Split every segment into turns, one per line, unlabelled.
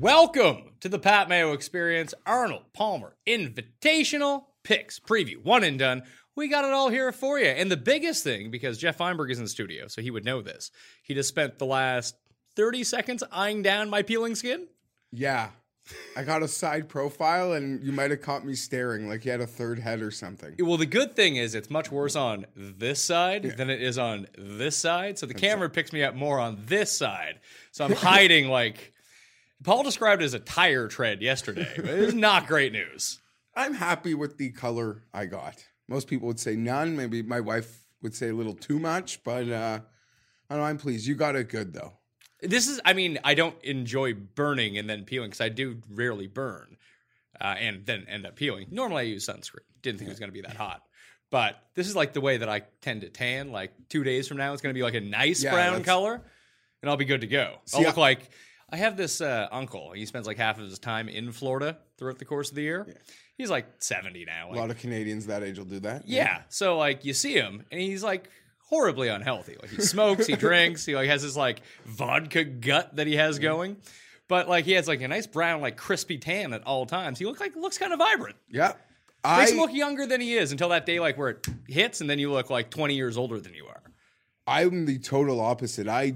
Welcome to the Pat Mayo Experience Arnold Palmer Invitational Picks Preview. One and done. We got it all here for you. And the biggest thing, because Jeff Feinberg is in the studio, so he would know this, he just spent the last 30 seconds eyeing down my peeling skin.
Yeah. I got a side profile and you might have caught me staring like you had a third head or something.
Well, the good thing is it's much worse on this side than it is on this side. So the camera picks me up more on this side. So I'm hiding like Paul described it as a tire tread yesterday. It's not great news.
I'm happy with the color I got. Most people would say none. Maybe my wife would say a little too much, but uh, I know I'm pleased. You got it good though.
This is, I mean, I don't enjoy burning and then peeling because I do rarely burn uh, and then end up peeling. Normally I use sunscreen. Didn't think it was going to be that hot. But this is like the way that I tend to tan. Like two days from now, it's going to be like a nice
Yeah,
brown
that's-
color and I'll be good to go.
See,
I'll look
I-
like, I have this uh, uncle. He spends like half of his time in Florida throughout the course of the year. He's like 70 now.
A lot of Canadians that age will do that.
yeah. So like you see him and he's like horribly unhealthy. Like he smokes, he drinks, he like has this like vodka gut that he has going. But like he has like a nice brown, like crispy tan at all times. He looks like looks kind of vibrant.
Yeah.
Makes him look younger than he is until that day like where it hits and then you look like 20 years older than you are.
I'm the total opposite. I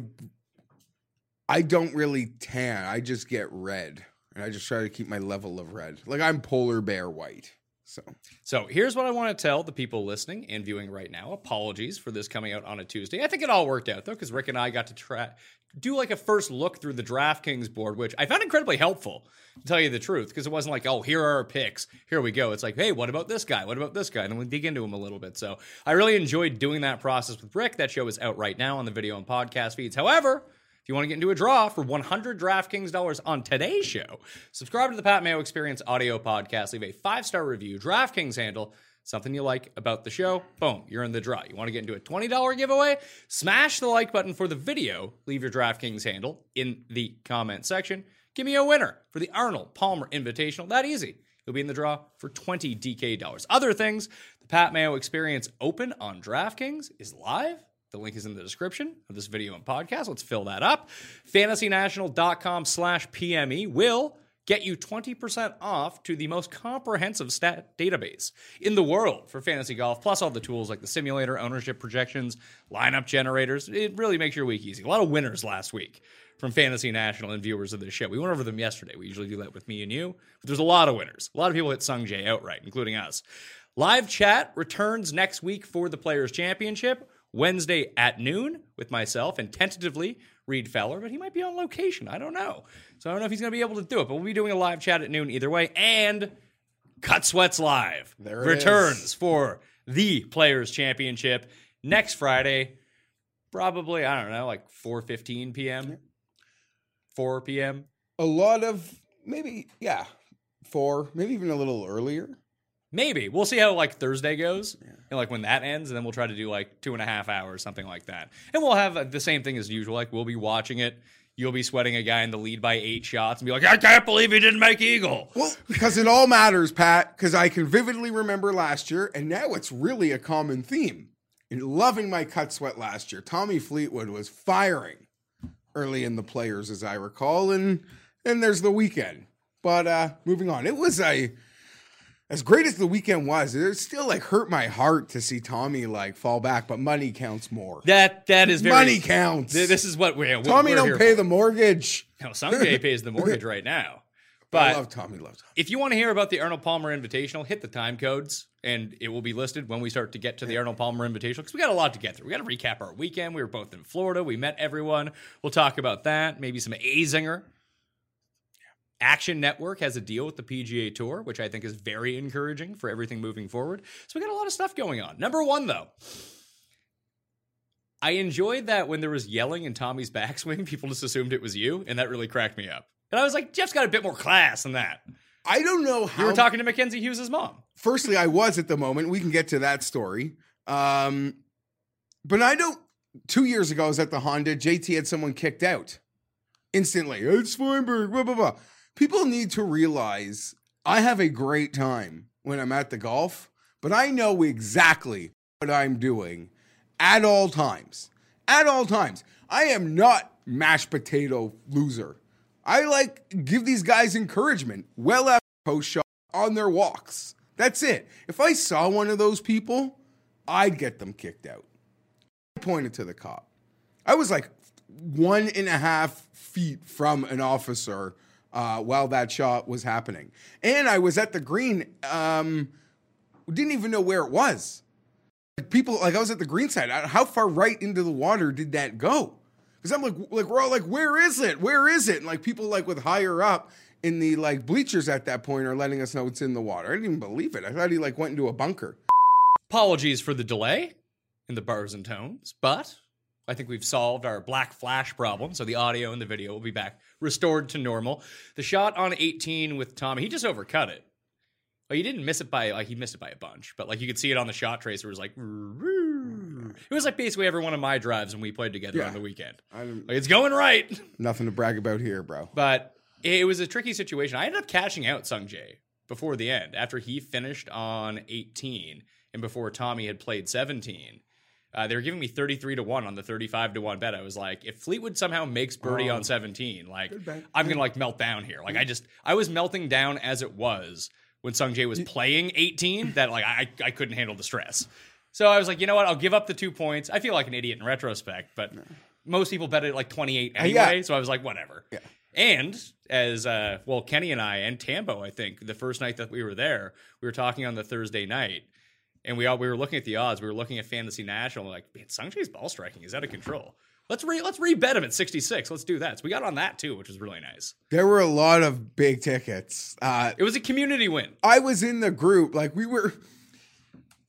I don't really tan. I just get red. And I just try to keep my level of red. Like I'm polar bear white. So
So here's what I want to tell the people listening and viewing right now. Apologies for this coming out on a Tuesday. I think it all worked out though, because Rick and I got to try do like a first look through the DraftKings board, which I found incredibly helpful to tell you the truth, because it wasn't like, oh, here are our picks, here we go. It's like, hey, what about this guy? What about this guy? And then we dig into him a little bit. So I really enjoyed doing that process with Rick. That show is out right now on the video and podcast feeds. However, if you want to get into a draw for 100 DraftKings dollars on today's show, subscribe to the Pat Mayo Experience audio podcast, leave a five star review, DraftKings handle, something you like about the show, boom, you're in the draw. You want to get into a $20 giveaway? Smash the like button for the video, leave your DraftKings handle in the comment section. Give me a winner for the Arnold Palmer Invitational. That easy. You'll be in the draw for 20 DK dollars. Other things, the Pat Mayo Experience Open on DraftKings is live. The link is in the description of this video and podcast. Let's fill that up. FantasyNational.com slash PME will get you 20% off to the most comprehensive stat database in the world for fantasy golf, plus all the tools like the simulator, ownership projections, lineup generators. It really makes your week easy. A lot of winners last week from Fantasy National and viewers of this show. We went over them yesterday. We usually do that with me and you, but there's a lot of winners. A lot of people hit Sung Jae outright, including us. Live chat returns next week for the Players Championship. Wednesday at noon with myself and tentatively Reed Feller, but he might be on location. I don't know. So I don't know if he's going to be able to do it, but we'll be doing a live chat at noon either way. And Cut Sweats Live returns
is.
for the Players Championship next Friday, probably, I don't know, like 4.15 p.m., 4 p.m.
a lot of maybe yeah, four, maybe even a little earlier.
Maybe. We'll see how like Thursday goes. And like when that ends, and then we'll try to do like two and a half hours, something like that. And we'll have uh, the same thing as usual. Like we'll be watching it. You'll be sweating a guy in the lead by eight shots and be like, I can't believe he didn't make Eagle.
Well, because it all matters, Pat, because I can vividly remember last year, and now it's really a common theme. loving my cut sweat last year. Tommy Fleetwood was firing early in the players, as I recall, and then there's the weekend. But uh moving on, it was a as great as the weekend was, it still like hurt my heart to see Tommy like fall back. But money counts more.
That that is very
money counts.
Th- This is what we're
Tommy
we're
don't pay
for.
the mortgage.
No, Sung Jae pays the mortgage right now.
I
But
love Tommy. Love Tommy.
if you want to hear about the Arnold Palmer Invitational, hit the time codes, and it will be listed when we start to get to the Arnold Palmer Invitational. Because we got a lot to get through. We got to recap our weekend. We were both in Florida. We met everyone. We'll talk about that. Maybe some Azinger. Action Network has a deal with the PGA Tour, which I think is very encouraging for everything moving forward. So we got a lot of stuff going on. Number one, though, I enjoyed that when there was yelling in Tommy's backswing, people just assumed it was you, and that really cracked me up. And I was like, Jeff's got a bit more class than that.
I don't know how.
You were talking to Mackenzie Hughes' mom.
firstly, I was at the moment. We can get to that story. Um, but I don't. Two years ago, I was at the Honda. JT had someone kicked out instantly. It's Feinberg. Blah blah blah. People need to realize I have a great time when I'm at the golf, but I know exactly what I'm doing at all times. At all times, I am not mashed potato loser. I like give these guys encouragement. Well after post shot on their walks. That's it. If I saw one of those people, I'd get them kicked out. I pointed to the cop. I was like one and a half feet from an officer uh, while that shot was happening. And I was at the green, um, didn't even know where it was. Like people, like I was at the green side. How far right into the water did that go? Because I'm like, like we're all like, where is it? Where is it? And like people like with higher up in the like bleachers at that point are letting us know it's in the water. I didn't even believe it. I thought he like went into a bunker.
Apologies for the delay in the bars and tones, but I think we've solved our black flash problem. So the audio and the video will be back restored to normal. The shot on 18 with Tommy, he just overcut it. Well, he didn't miss it by like he missed it by a bunch, but like you could see it on the shot tracer. It was like it was like basically every one of my drives when we played together
Yeah.
on the weekend. Like it's going right.
nothing to brag about here, bro.
But it was a tricky situation. I ended up cashing out Sung Jae before the end after he finished on 18 and before Tommy had played 17. Uh, they were giving me 33 to 1 on the 35 to 1 bet. I was like, if Fleetwood somehow makes birdie on 17, like. I'm going to like melt down here. Like I just I was melting down as it was when Sung Jae was playing 18 that like I I couldn't handle the stress. So I was like, you know what? I'll give up the 2 points. I feel like an idiot in retrospect, but most people bet it like 28 anyway,
yeah.
so I was like, whatever.
Yeah.
And as uh, well, Kenny and I and Tambo, I think the first night that we were there, we were talking on the Thursday night, and we all we were looking at the odds. We were looking at Fantasy National. Like, man, Sungjae's ball striking is out of control. Let's re let's rebet him at sixty six. Let's do that. So we got on that too, which was really nice.
There were a lot of big tickets. Uh,
It was a community win.
I was in the group, like we were.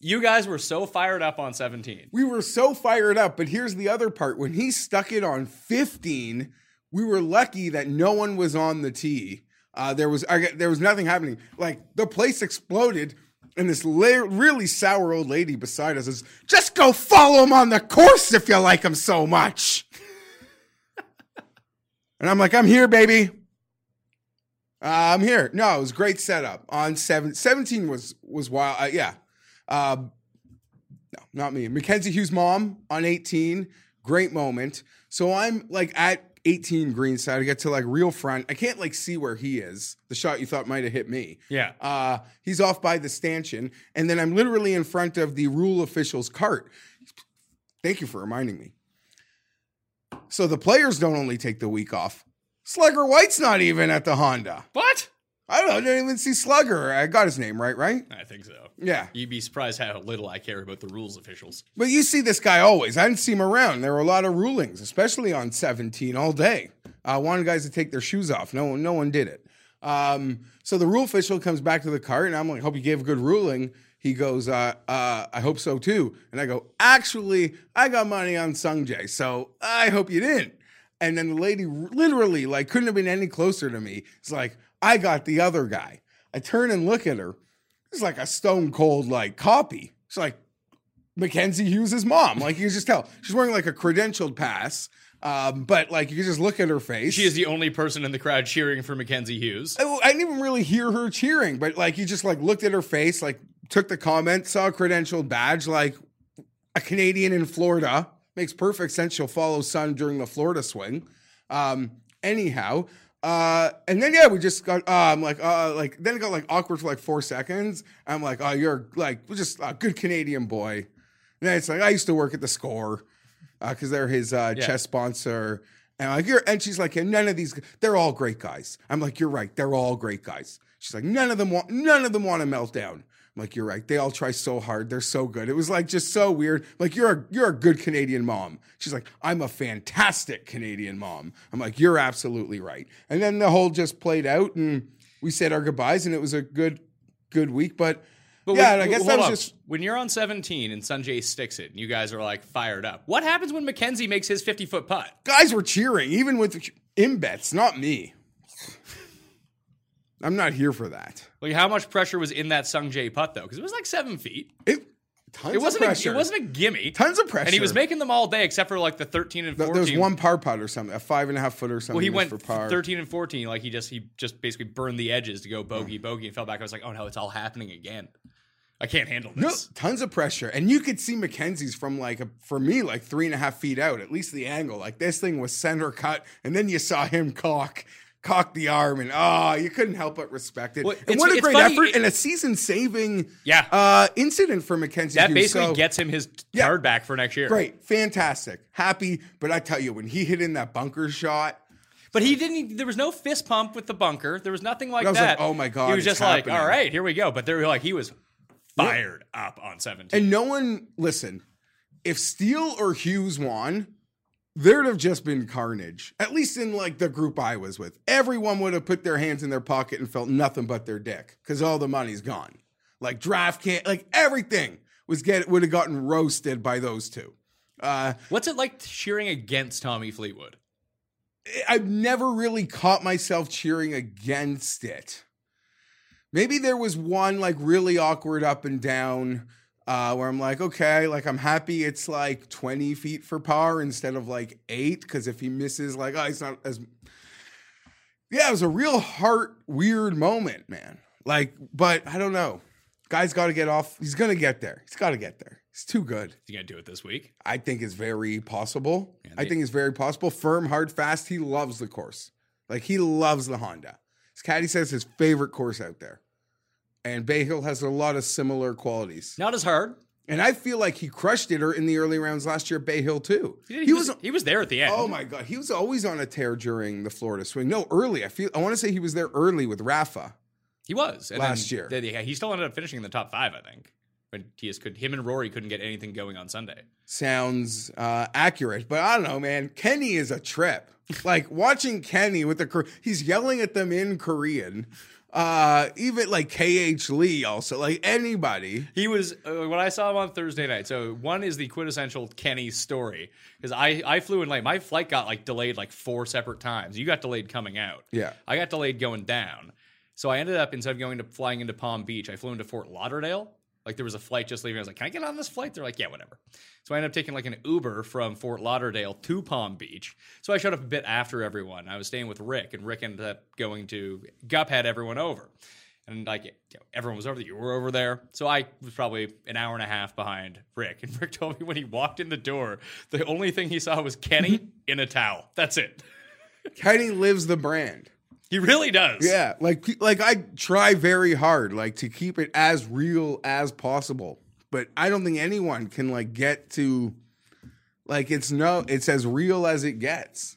You guys were so fired up on seventeen.
we were so fired up. But here's the other part: when he stuck it on 15, we were lucky that no one was on the tee. Uh, there was I, there was nothing happening. Like the place exploded, and this la- really sour old lady beside us is just go follow him on the course if you like him so much. and I'm like, I'm here, baby. Uh, I'm here. No, it was great setup on seven. 17 was was wild. Uh, yeah. Uh, no, not me. Mackenzie Hughes' mom on 18. Great moment. So I'm like at 18 greenside. I get to like real front. I can't like see where he is. The shot you thought might have hit me.
Yeah.
Uh, he's off by the stanchion. And then I'm literally in front of the rule official's cart. Thank you for reminding me. So the players don't only take the week off. Slugger White's not even at the Honda.
What?
I don't know. I didn't even see Slugger. I got his name right, right?
I think so.
Yeah.
You'd be surprised how little I care about the rules officials.
But you see this guy always. I didn't see him around. There were a lot of rulings, especially on 17 all day. I wanted guys to take their shoes off. No one, no one did it. Um, so the rule official comes back to the cart, and I'm like, "Hope you gave a good ruling." He goes, uh, uh, "I hope so too." And I go, "Actually, I got money on Sung Jae, so I hope you didn't." And then the lady literally, like, couldn't have been any closer to me. It's like, "I got the other guy." I turn and look at her. It's like a stone cold like copy. It's like Mackenzie Hughes' mom. Like you can just tell she's wearing like a credentialed pass. Um, but like you can just look at her face.
She is the only person in the crowd cheering for Mackenzie Hughes.
I, I didn't even really hear her cheering, but like you just like looked at her face, like took the comment, saw a credentialed badge, like a Canadian in Florida. Makes perfect sense. She'll follow son during the Florida swing. Um, anyhow, uh, and then yeah, we just got. Uh, I'm like, uh, like then it got like awkward for like four seconds. I'm like, oh, you're like just a good Canadian boy. And then it's like I used to work at the Score because they're his uh,
Yeah.
chess sponsor. And I'm like, you're, and she's like, yeah, none of these, they're all great guys. I'm like, you're right, they're all great guys. She's like, none of them want, none of them want to melt down. I'm like, you're right. They all try so hard. They're so good. It was like just so weird. Like you're a, you're a good Canadian mom. She's like, I'm a fantastic Canadian mom. I'm like, you're absolutely right. And then the whole just played out, and we said our goodbyes, and it was a good, good week. But,
But
yeah,
when-
I guess that was
up.
just
when you're on 17 and Sung Jae sticks it, and you guys are like fired up. What happens when Mackenzie makes his 50 foot putt?
guys were cheering, even with imbets, not me. I'm not here for that.
Like, how much pressure was in that Sung Jae putt though? Because it was like seven feet.
It tons
It wasn't.
of
A,
pressure.
it wasn't a gimme.
tons of pressure.
And he was making them all day, except for like the 13 and 14.
There was one par putt or something, a five and a half foot or something.
Well, he went
for par.
13 and 14. Like he just he just basically burned the edges to go bogey bogey and fell back. I was like, oh no, it's all happening again. I can't handle this.
No, tons of pressure, and you could see Mackenzie's from like a, for me like three and a half feet out, at least the angle. Like this thing was center cut, and then you saw him cock cock the arm, and oh, you couldn't help but respect it.
Well,
and what a great
funny,
effort and a season saving
Yeah.
uh, incident for Mackenzie.
That
Hughes.
basically
So-
gets him his
Yeah.
card back for next year.
Great, fantastic, happy. But I tell you, when he hit in that bunker shot,
But he didn't. There was no fist pump with the bunker. There was nothing like
was
that.
like, oh my God,
He was just like, all right, here we go. But they were like, he was fired up on 17.
and no one listen. If Steele or Hughes won, there'd have just been carnage. At least in like the group I was with, everyone would have put their hands in their pocket and felt nothing but their dick because all the money's gone. Like draft can't, like everything was get would have gotten roasted by those two. Uh,
What's it like cheering against Tommy Fleetwood?
I've never really caught myself cheering against it. Maybe there was one like really awkward up and down uh, where I'm like, okay, like I'm happy it's like 20 feet for par instead of like eight. Cause if he misses, like, oh, he's not as. Yeah, it was a real heart weird moment, man. Like, but I don't know. Guy's got to get off. He's going to get there. He's got to get there. He's too good.
Is he gonna do it this week?
I think it's very possible. I
they-
think it's very possible. Firm, hard, fast. He loves the course. Like he loves the Honda. His caddy says his favorite course out there. And Bay Hill has a lot of similar qualities.
Not as hard.
And I feel like he crushed it in the early rounds last year at Bay Hill too.
He, was, he was there at the end.
Oh my god, he was always on a tear during the Florida swing. No, early. I feel I want to say he was there early with Rafa.
He was and
Last year.
he still ended up finishing in the top five, I think. But he just could. Him and Rory couldn't get anything going on Sunday.
sounds uh, accurate, but I don't know, man. Kenny is a trip. Like watching Kenny with the he's yelling at them in Korean. Uh, even like KH Lee, also like anybody.
He was uh, when I saw him on Thursday night. So one is the quintessential Kenny story because I I flew in late. My flight got like delayed like four separate times. You got delayed coming out.
Yeah.
I got delayed going down. So I ended up instead of going to flying into Palm Beach, I flew into Fort Lauderdale. Like there was a flight just leaving. I was like, "Can I get on this flight?" They're like, "Yeah, whatever." So I ended up taking like an Uber from Fort Lauderdale to Palm Beach. So I showed up a bit after everyone. I was staying with Rick, and Rick ended up going to Gup had everyone over, and like you know, everyone was over there. You were over there, so I was probably an hour and a half behind Rick. And Rick told me when he walked in the door, the only thing he saw was Kenny in a towel. That's it.
Kenny lives the brand.
He really does.
Yeah, like like I try very hard like to keep it as real as possible, but I don't think anyone can like get to like it's no it's as real as it gets.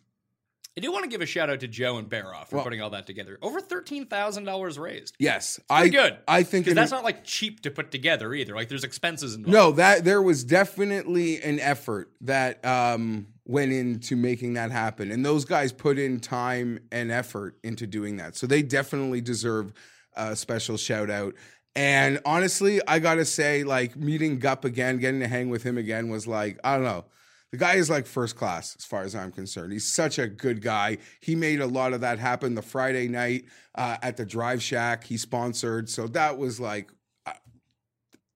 I do want to give a shout out to Joe and Baroff for
Well-
putting all that together. Over thirteen thousand dollars raised.
Yes, I
Pretty good.
I think
because that's not like cheap to put together either. Like there's expenses involved.
No, that there was definitely an effort that um, went into making that happen, and those guys put in time and effort into doing that. So they definitely deserve a special shout out. And honestly, I gotta say, like meeting Gup again, getting to hang with him again was like I don't know. The guy is like first class as far as I'm concerned. He's such a good guy. He made a lot of that happen the Friday night uh, at the Drive Shack. He sponsored, so that was like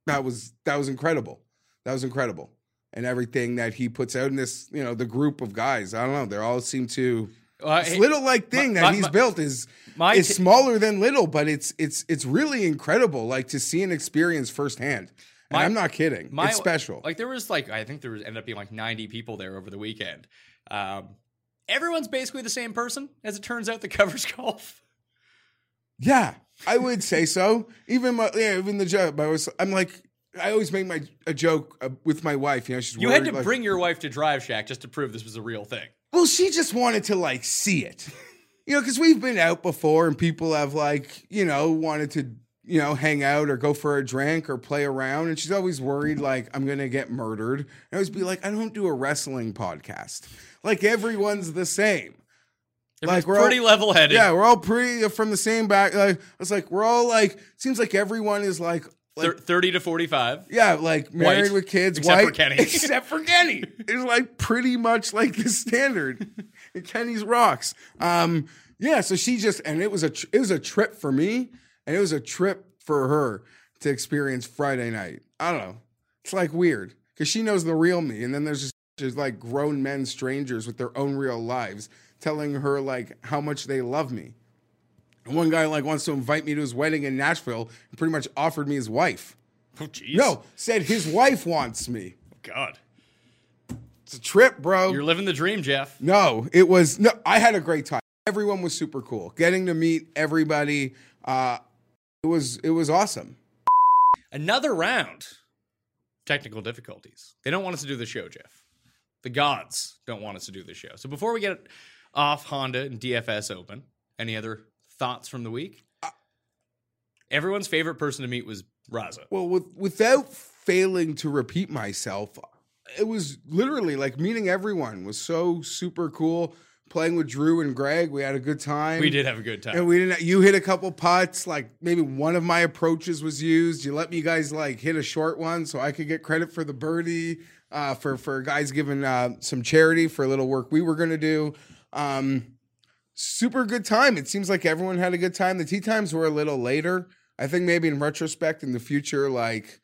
that was that was incredible. That was incredible. And everything that he puts out in this, you know, the group of guys. I don't know. They all seem to
Uh,
this little like thing
my-
that
my-
he's
my-
built is is
t-
smaller than little, but it's it's it's really incredible. Like to see and experience firsthand. And I'm not kidding. It's special.
Like there was like I think there was ended up being like 90 people there over the weekend. Um, everyone's basically the same person, as it turns out. That covers golf.
Yeah, I would say so. Even my, yeah, even the joke. I was, I'm like, I always make my a joke uh, with my wife. You know, she's
You had to
like-
bring your wife to Drive Shack just to prove this was a real thing.
Well, she just wanted to like see it, you know, because we've been out before and people have like, you know, wanted to, you know, hang out or go for a drink or play around, and she's always worried like I'm gonna get murdered. And I always be like, I don't do a wrestling podcast. Like everyone's the same.
Like
we're
pretty level headed.
Yeah, we're all pretty from the same back. Like, it's like we're all like. Seems like everyone is like. Like
30 to 45.
yeah, like married
White.
with kids,
Except for Kenny.
except for Kenny. It's like pretty much like the standard. And Kenny's rocks. Um, yeah. So she just, and it was a, tr- it was a trip for me, and it was a trip for her to experience Friday night. I don't know. It's like weird because she knows the real me, and then there's just, just like grown men, strangers with their own real lives, telling her like how much they love me. And one guy like wants to invite me to his wedding in Nashville and pretty much offered me his wife.
Oh, jeez.
No, said his wife wants me.
God.
It's a trip, bro.
You're living the dream, Jeff.
no, it was no. I had a great time. Everyone was super cool. Getting to meet everybody, uh, it was it was awesome.
Another round. Technical difficulties. They don't want us to do the show, Jeff. The gods don't want us to do the show. So before we get off Honda and DFS open, any other thoughts from the week? Everyone's favorite person to meet was Raza.
Well, with, without failing to repeat myself, it was literally like meeting everyone was so super cool. Playing with Drew and Greg, we had a good time.
We did have a good time.
And we didn't. You hit a couple putts. Like maybe one of my approaches was used. You let me guys like hit a short one, so I could get credit for the birdie. Uh, for for guys giving uh, some charity for a little work we were gonna do. Um, super good time. It seems like everyone had a good time. The tee times were a little later. I think maybe in retrospect, in the future, like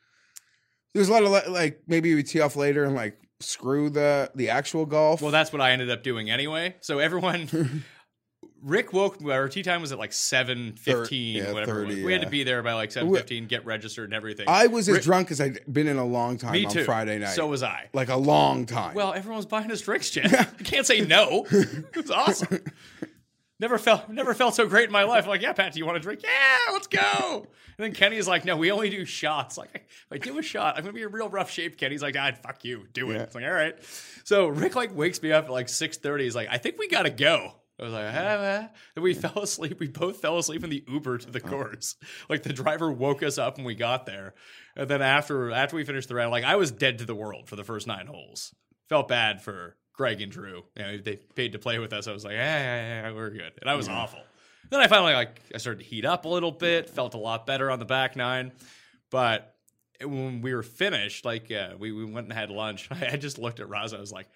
there's a lot of like maybe we tee off later and like screw the the actual golf.
Well, that's what I ended up doing anyway. So everyone, Rick woke. Our tee time was at like seven fifteen,
yeah,
whatever.
30,
We had to be there by like seven fifteen, get registered and everything.
I was as
Rick-
drunk as I'd been in a long time
Me
on
too.
Friday night.
So was I.
like a long time.
Well, everyone was buying us drinks, Jeff. I can't say no. It was awesome. Never felt never felt so great in my life. I'm like, yeah, Pat, do you want a drink? Yeah, let's go. And then Kenny's like, no, we only do shots. Like, if I do a shot, I'm gonna be in real rough shape. Kenny's like, ah, fuck you, do it.
Yeah.
It's like, all right. So Rick like wakes me up at like 6:30. He's like, I think we gotta go. I was like, ah, ah. and we fell asleep. We both fell asleep in the Uber to the course. Like the driver woke us up when we got there, and then after after we finished the round, like I was dead to the world for the first nine holes. Felt bad for Greg and Drew. You know, they paid to play with us. I was like, yeah, yeah, yeah, we're good, and I was awful. Then I finally like I started to heat up a little bit. Felt a lot better on the back nine, but when we were finished, like uh, we we went and had lunch. I just looked at Raza. I was like.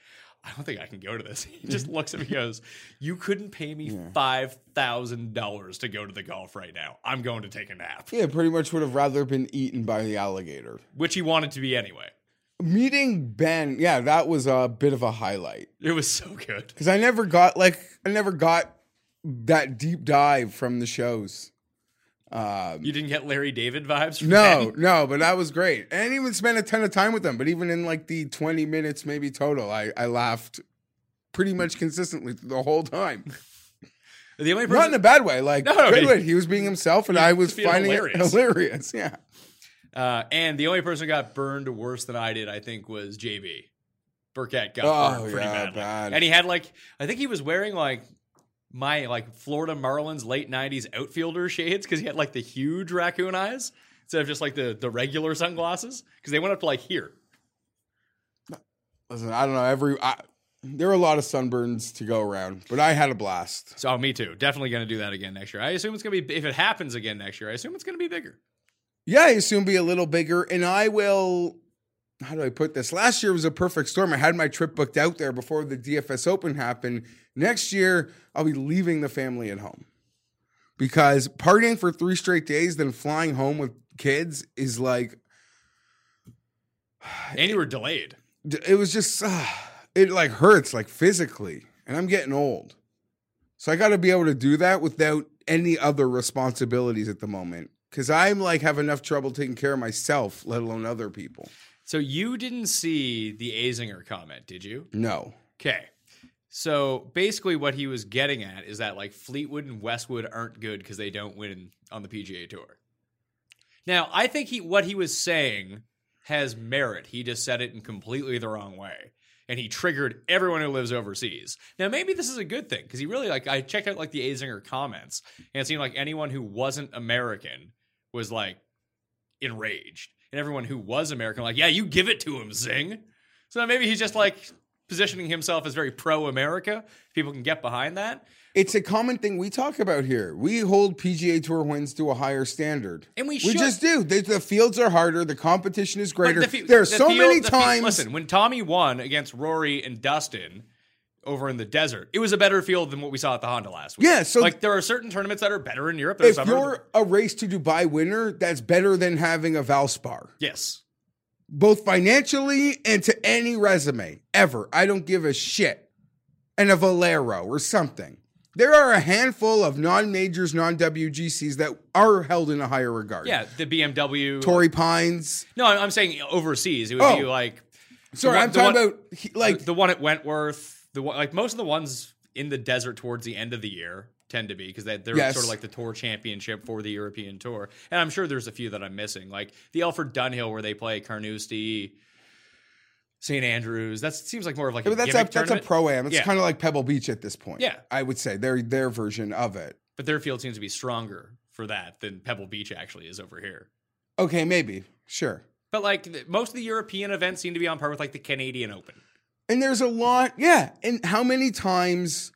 I don't think I can go to this. He just looks at me and goes, You couldn't pay me $5,000 to go to the golf right now. I'm going to take a nap,
yeah, pretty much would have rather been eaten by the alligator.
which he wanted to be anyway.
Meeting Ben, yeah, that was a bit of a highlight
It was so good.
because I never got like I never got that deep dive from the shows.
Um, you didn't get Larry David vibes from
No,
Ben?
no, but that was great. I didn't even spend a ton of time with them. But even in like the 20 minutes maybe total, I, I laughed pretty much consistently the whole time.
The only
Not in a bad way. Like,
No, no, he-
way. He was being himself, and I was
being
finding
hilarious.
it hilarious. Yeah.
Uh, and the only person who got burned worse than I did, I think, was JB. Burkett got
Oh,
burned pretty
yeah,
badly.
bad.
And he had like, I think he was wearing like my like Florida Marlins late 90s outfielder shades because he had like the huge raccoon eyes instead of just like the, the regular sunglasses because they went up to like here.
Listen, I don't know. Every I, there were a lot of sunburns to go around, but I had a blast.
So, me too. Definitely going to do that again next year. I assume it's going to be, if it happens again next year, I assume it's going to be bigger.
Yeah, I assume be a little bigger, and I will. How do I put this? Last year was a perfect storm. I had my trip booked out there before the DFS Open happened. Next year, I'll be leaving the family at home because partying for three straight days, then flying home with kids is like
And you were delayed.
it was just uh, it like hurts like physically, and I'm getting old, so I got to be able to do that without any other responsibilities at the moment. Because I'm like have enough trouble taking care of myself, let alone other people.
So you didn't see the Azinger comment, did you?
No.
Okay. So basically, what he was getting at is that like Fleetwood and Westwood aren't good because they don't win on the PGA Tour. Now, I think he what he was saying has merit. He just said it in completely the wrong way, and he triggered everyone who lives overseas. Now, maybe this is a good thing because he really like I checked out like the Azinger comments, and it seemed like anyone who wasn't American was like enraged, and everyone who was American like, yeah, you give it to him, Zing. So maybe he's just like positioning himself as very pro America. People can get behind that.
It's a common thing we talk about here. We hold PGA Tour wins to a higher standard,
And we
we just do. The, the fields are harder. The competition is greater.
the
there are
the
so
field-
many
field-
times.
listen, when Tommy won against Rory and Dustin over in the desert, it was a better field than what we saw at the Honda last week.
Yeah, so-
like there are certain tournaments that are better in Europe.
If
are-
you're a race to Dubai winner, that's better than having a Valspar,
yes,
both financially and to any resume ever. I don't give a shit. And a Valero or something. There are a handful of non-majors, non-WGCs that are held in a higher regard.
yeah, the BMW.
Torrey Pines.
No, I'm saying overseas. It would
Oh.
be like
Sorry,
one-
I'm talking
one-
about like
the one at Wentworth. The like most of the ones in the desert towards the end of the year tend to be because they, they're
Yes.
sort of like the tour championship for the European tour. And I'm sure there's a few that I'm missing, like the Alfred Dunhill where they play Carnoustie, St Andrews. That seems like more of like a
but that's a
gimmick
that's a pro am. It's
Yeah.
kind of like Pebble Beach at this point.
Yeah.
I would say their their version of it.
But their field seems to be stronger for that than Pebble Beach actually is over here.
Okay, maybe sure.
But like most of the European events seem to be on par with like the Canadian Open.
And there's a lot, yeah. And how many times?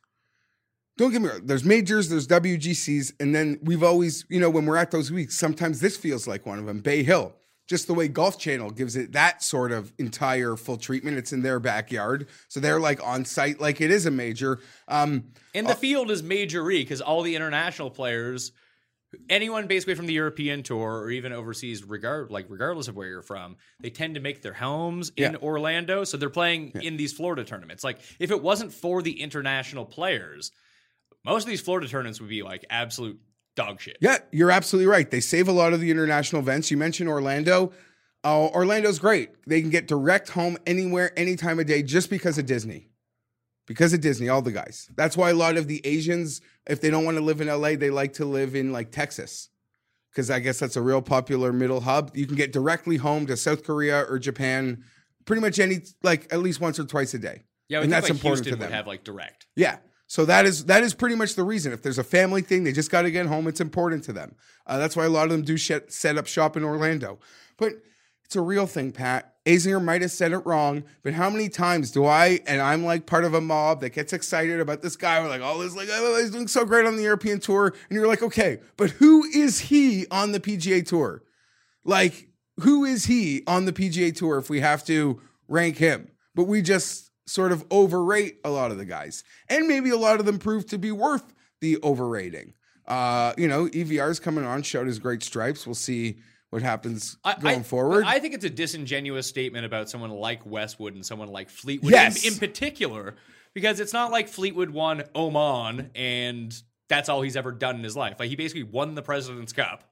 Don't get me wrong. There's majors, there's WGCs, and then we've always, you know, when we're at those weeks, sometimes this feels like one of them. Bay Hill, just the way Golf Channel gives it that sort of entire full treatment. It's in their backyard, so they're like on site, like it is a major. Um,
And the field is major-y because all the international players, anyone basically from the European tour or even overseas, regard like regardless of where you're from, they tend to make their homes in
Yeah.
Orlando, so they're playing in these Florida tournaments. Like if it wasn't for the international players, most of these Florida tournaments would be like absolute dog shit.
Yeah, you're absolutely right. They save a lot of the international events. You mentioned Orlando. Uh, Orlando's great. They can get direct home anywhere, any time of day, just because of Disney. Because of Disney, all the guys. That's why a lot of the Asians, if they don't want to live in LA, they like to live in like Texas. Because I guess that's a real popular middle hub. You can get directly home to South Korea or Japan pretty much any, like at least once or twice a day.
Yeah,
and that's
like,
important
Houston
to
would
them.
have like direct.
Yeah. So that is that is pretty much the reason. If there's a family thing, they just got to get home. It's important to them. Uh, that's why a lot of them do sh- set up shop in Orlando. But it's a real thing, Pat. Azinger might have said it wrong, but how many times do I, and I'm like part of a mob that gets excited about this guy? We're like, oh, this like, oh, he's doing so great on the European tour, and you're like, okay, but who is he on the PGA tour? Like, who is he on the PGA tour if we have to rank him? But we just sort of overrate a lot of the guys. And maybe a lot of them prove to be worth the overrating. Uh, you know, EVR's coming on, showed his great stripes. We'll see what happens
I-
going
I-
forward.
I think it's a disingenuous statement about someone like Westwood and someone like Fleetwood
Yes.
in, in particular, because it's not like Fleetwood won Oman and that's all he's ever done in his life. Like he basically won the President's Cup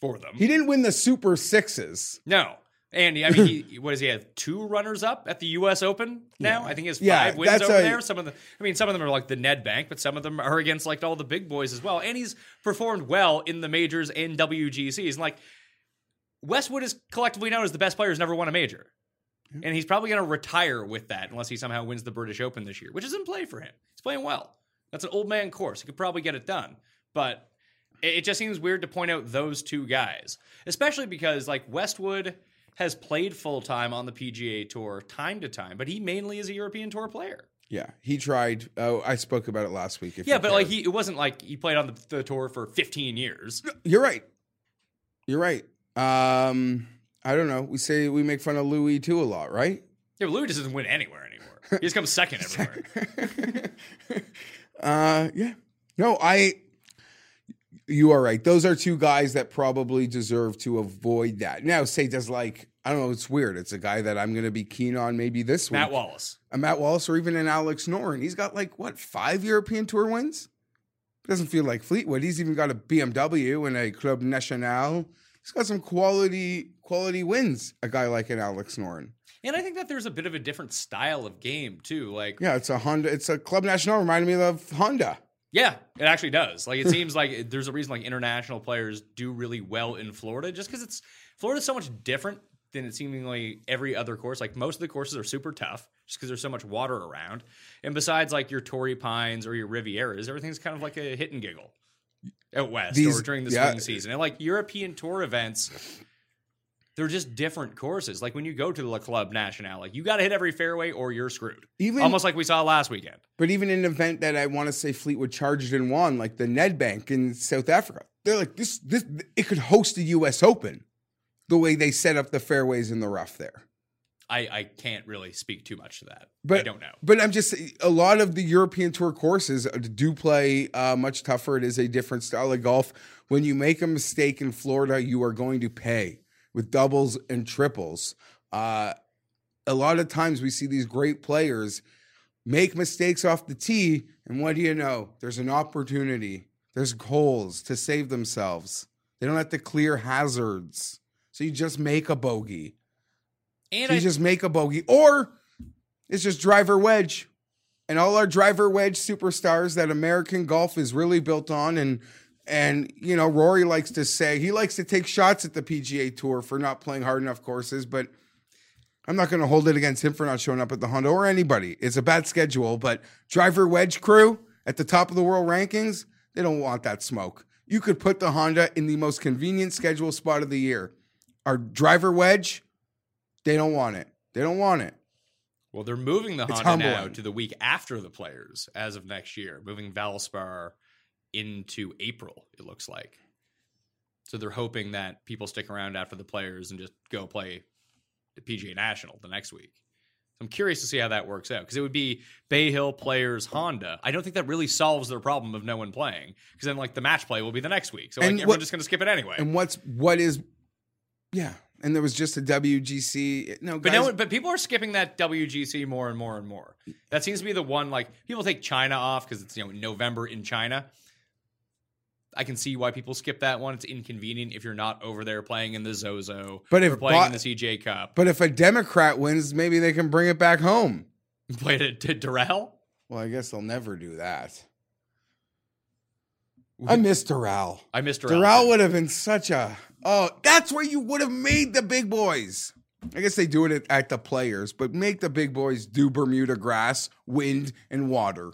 for them.
he didn't win the Super Sixes.
no. And I mean, he, what does he have? Two runners up at the U.S. Open now. I think he has five
Yeah,
wins over
a-
there. Some of the, I mean, some of them are like the Nedbank, but some of them are against like all the big boys as well. And he's performed well in the majors and WGCs. And like Westwood is collectively known as the best player who's never won a major. And he's probably going to retire with that unless he somehow wins the British Open this year, which is in play for him. He's playing well. That's an old man course. He could probably get it done. But it just seems weird to point out those two guys, especially because like Westwood has played full time on the PGA Tour time to time, but he mainly is a European Tour player.
Yeah, he tried. Oh, I spoke about it last week. If
Yeah, but like he, it wasn't like he played on the, the tour for 15 years.
You're right. You're right. Um, I don't know. We say we make fun of Louis too a lot, right?
Yeah, but Louis just doesn't win anywhere anymore. He just comes second everywhere.
Uh, yeah. No, I. You are right. Those are two guys that probably deserve to avoid that. Now, say does like I don't know. It's weird. It's a guy that I'm going to be keen on maybe this
Matt
week.
Wallace.
A Matt Wallace or even an Alex Noren. He's got like what five European Tour wins. Doesn't feel like Fleetwood. He's even got a BMW and a Club National. He's got some quality quality wins. A guy like an Alex Noren.
And I think that there's a bit of a different style of game too. Like,
Yeah, it's a Honda. It's a Club National. Reminded me of Honda.
yeah, it actually does. Like, it seems like there's a reason like international players do really well in Florida, just because it's Florida's so much different than it seemingly every other course. Like most of the courses are super tough, just because there's so much water around. And besides, like your Torrey Pines or your Rivieras, everything's kind of like a hit and giggle out west
These-
or during the
yeah.
swing season. And like European tour events, they're just different courses. Like when you go to the Club National, like you got to hit every fairway or you're screwed.
Even
Almost like we saw last weekend.
But even an event that I want to say Fleetwood charged and won, like the Nedbank in South Africa, they're like this. This it could host a U.S. Open, the way they set up the fairways in the rough there.
I, I can't really speak too much to that.
But
I don't know.
But I'm just a lot of the European Tour courses do play uh, much tougher. It is a different style of golf. When you make a mistake in Florida, you are going to pay with doubles and triples. Uh, a lot of times we see these great players make mistakes off the tee, and what do you know? There's an opportunity. There's goals to save themselves. They don't have to clear hazards. So you just make a bogey.
And
So
I,
just make a bogey, or it's just driver wedge. And all our driver wedge superstars that American golf is really built on, and and you know Rory likes to say he likes to take shots at the PGA Tour for not playing hard enough courses, but I'm not going to hold it against him for not showing up at the Honda or anybody. It's a bad schedule, but driver wedge crew at the top of the world rankings, they don't want that smoke. You could put the Honda in the most convenient schedule spot of the year. Our driver wedge, they don't want it. They don't want it.
well, they're moving the
It's
Honda now to the week after the players as of next year, moving Valspar into April, it looks like. So they're hoping that people stick around after the players and just go play the PGA National the next week. So I'm curious to see how that works out because it would be Bay Hill players Honda. I don't think that really solves their problem of no one playing because then like the match play will be the next week. So like
And
everyone's
what-
just going to skip it anyway.
And what's what is yeah. And there was just a WGC. No,
But
guys,
no, but people are skipping that WGC more and more and more. That seems to be the one. Like people take China off because it's you know November in China. I can see why people skip that one. It's inconvenient if you're not over there playing in the Zozo,
But if
or playing in the CJ Cup.
but if a Democrat wins, maybe they can bring it back home.
Played it to Doral.
Well, I guess they'll never do that. I miss Doral.
I missed Durrell.
Doral would have been such a oh, that's where you would have made the big boys. I guess they do it at, the players, but make the big boys do Bermuda grass, wind, and water.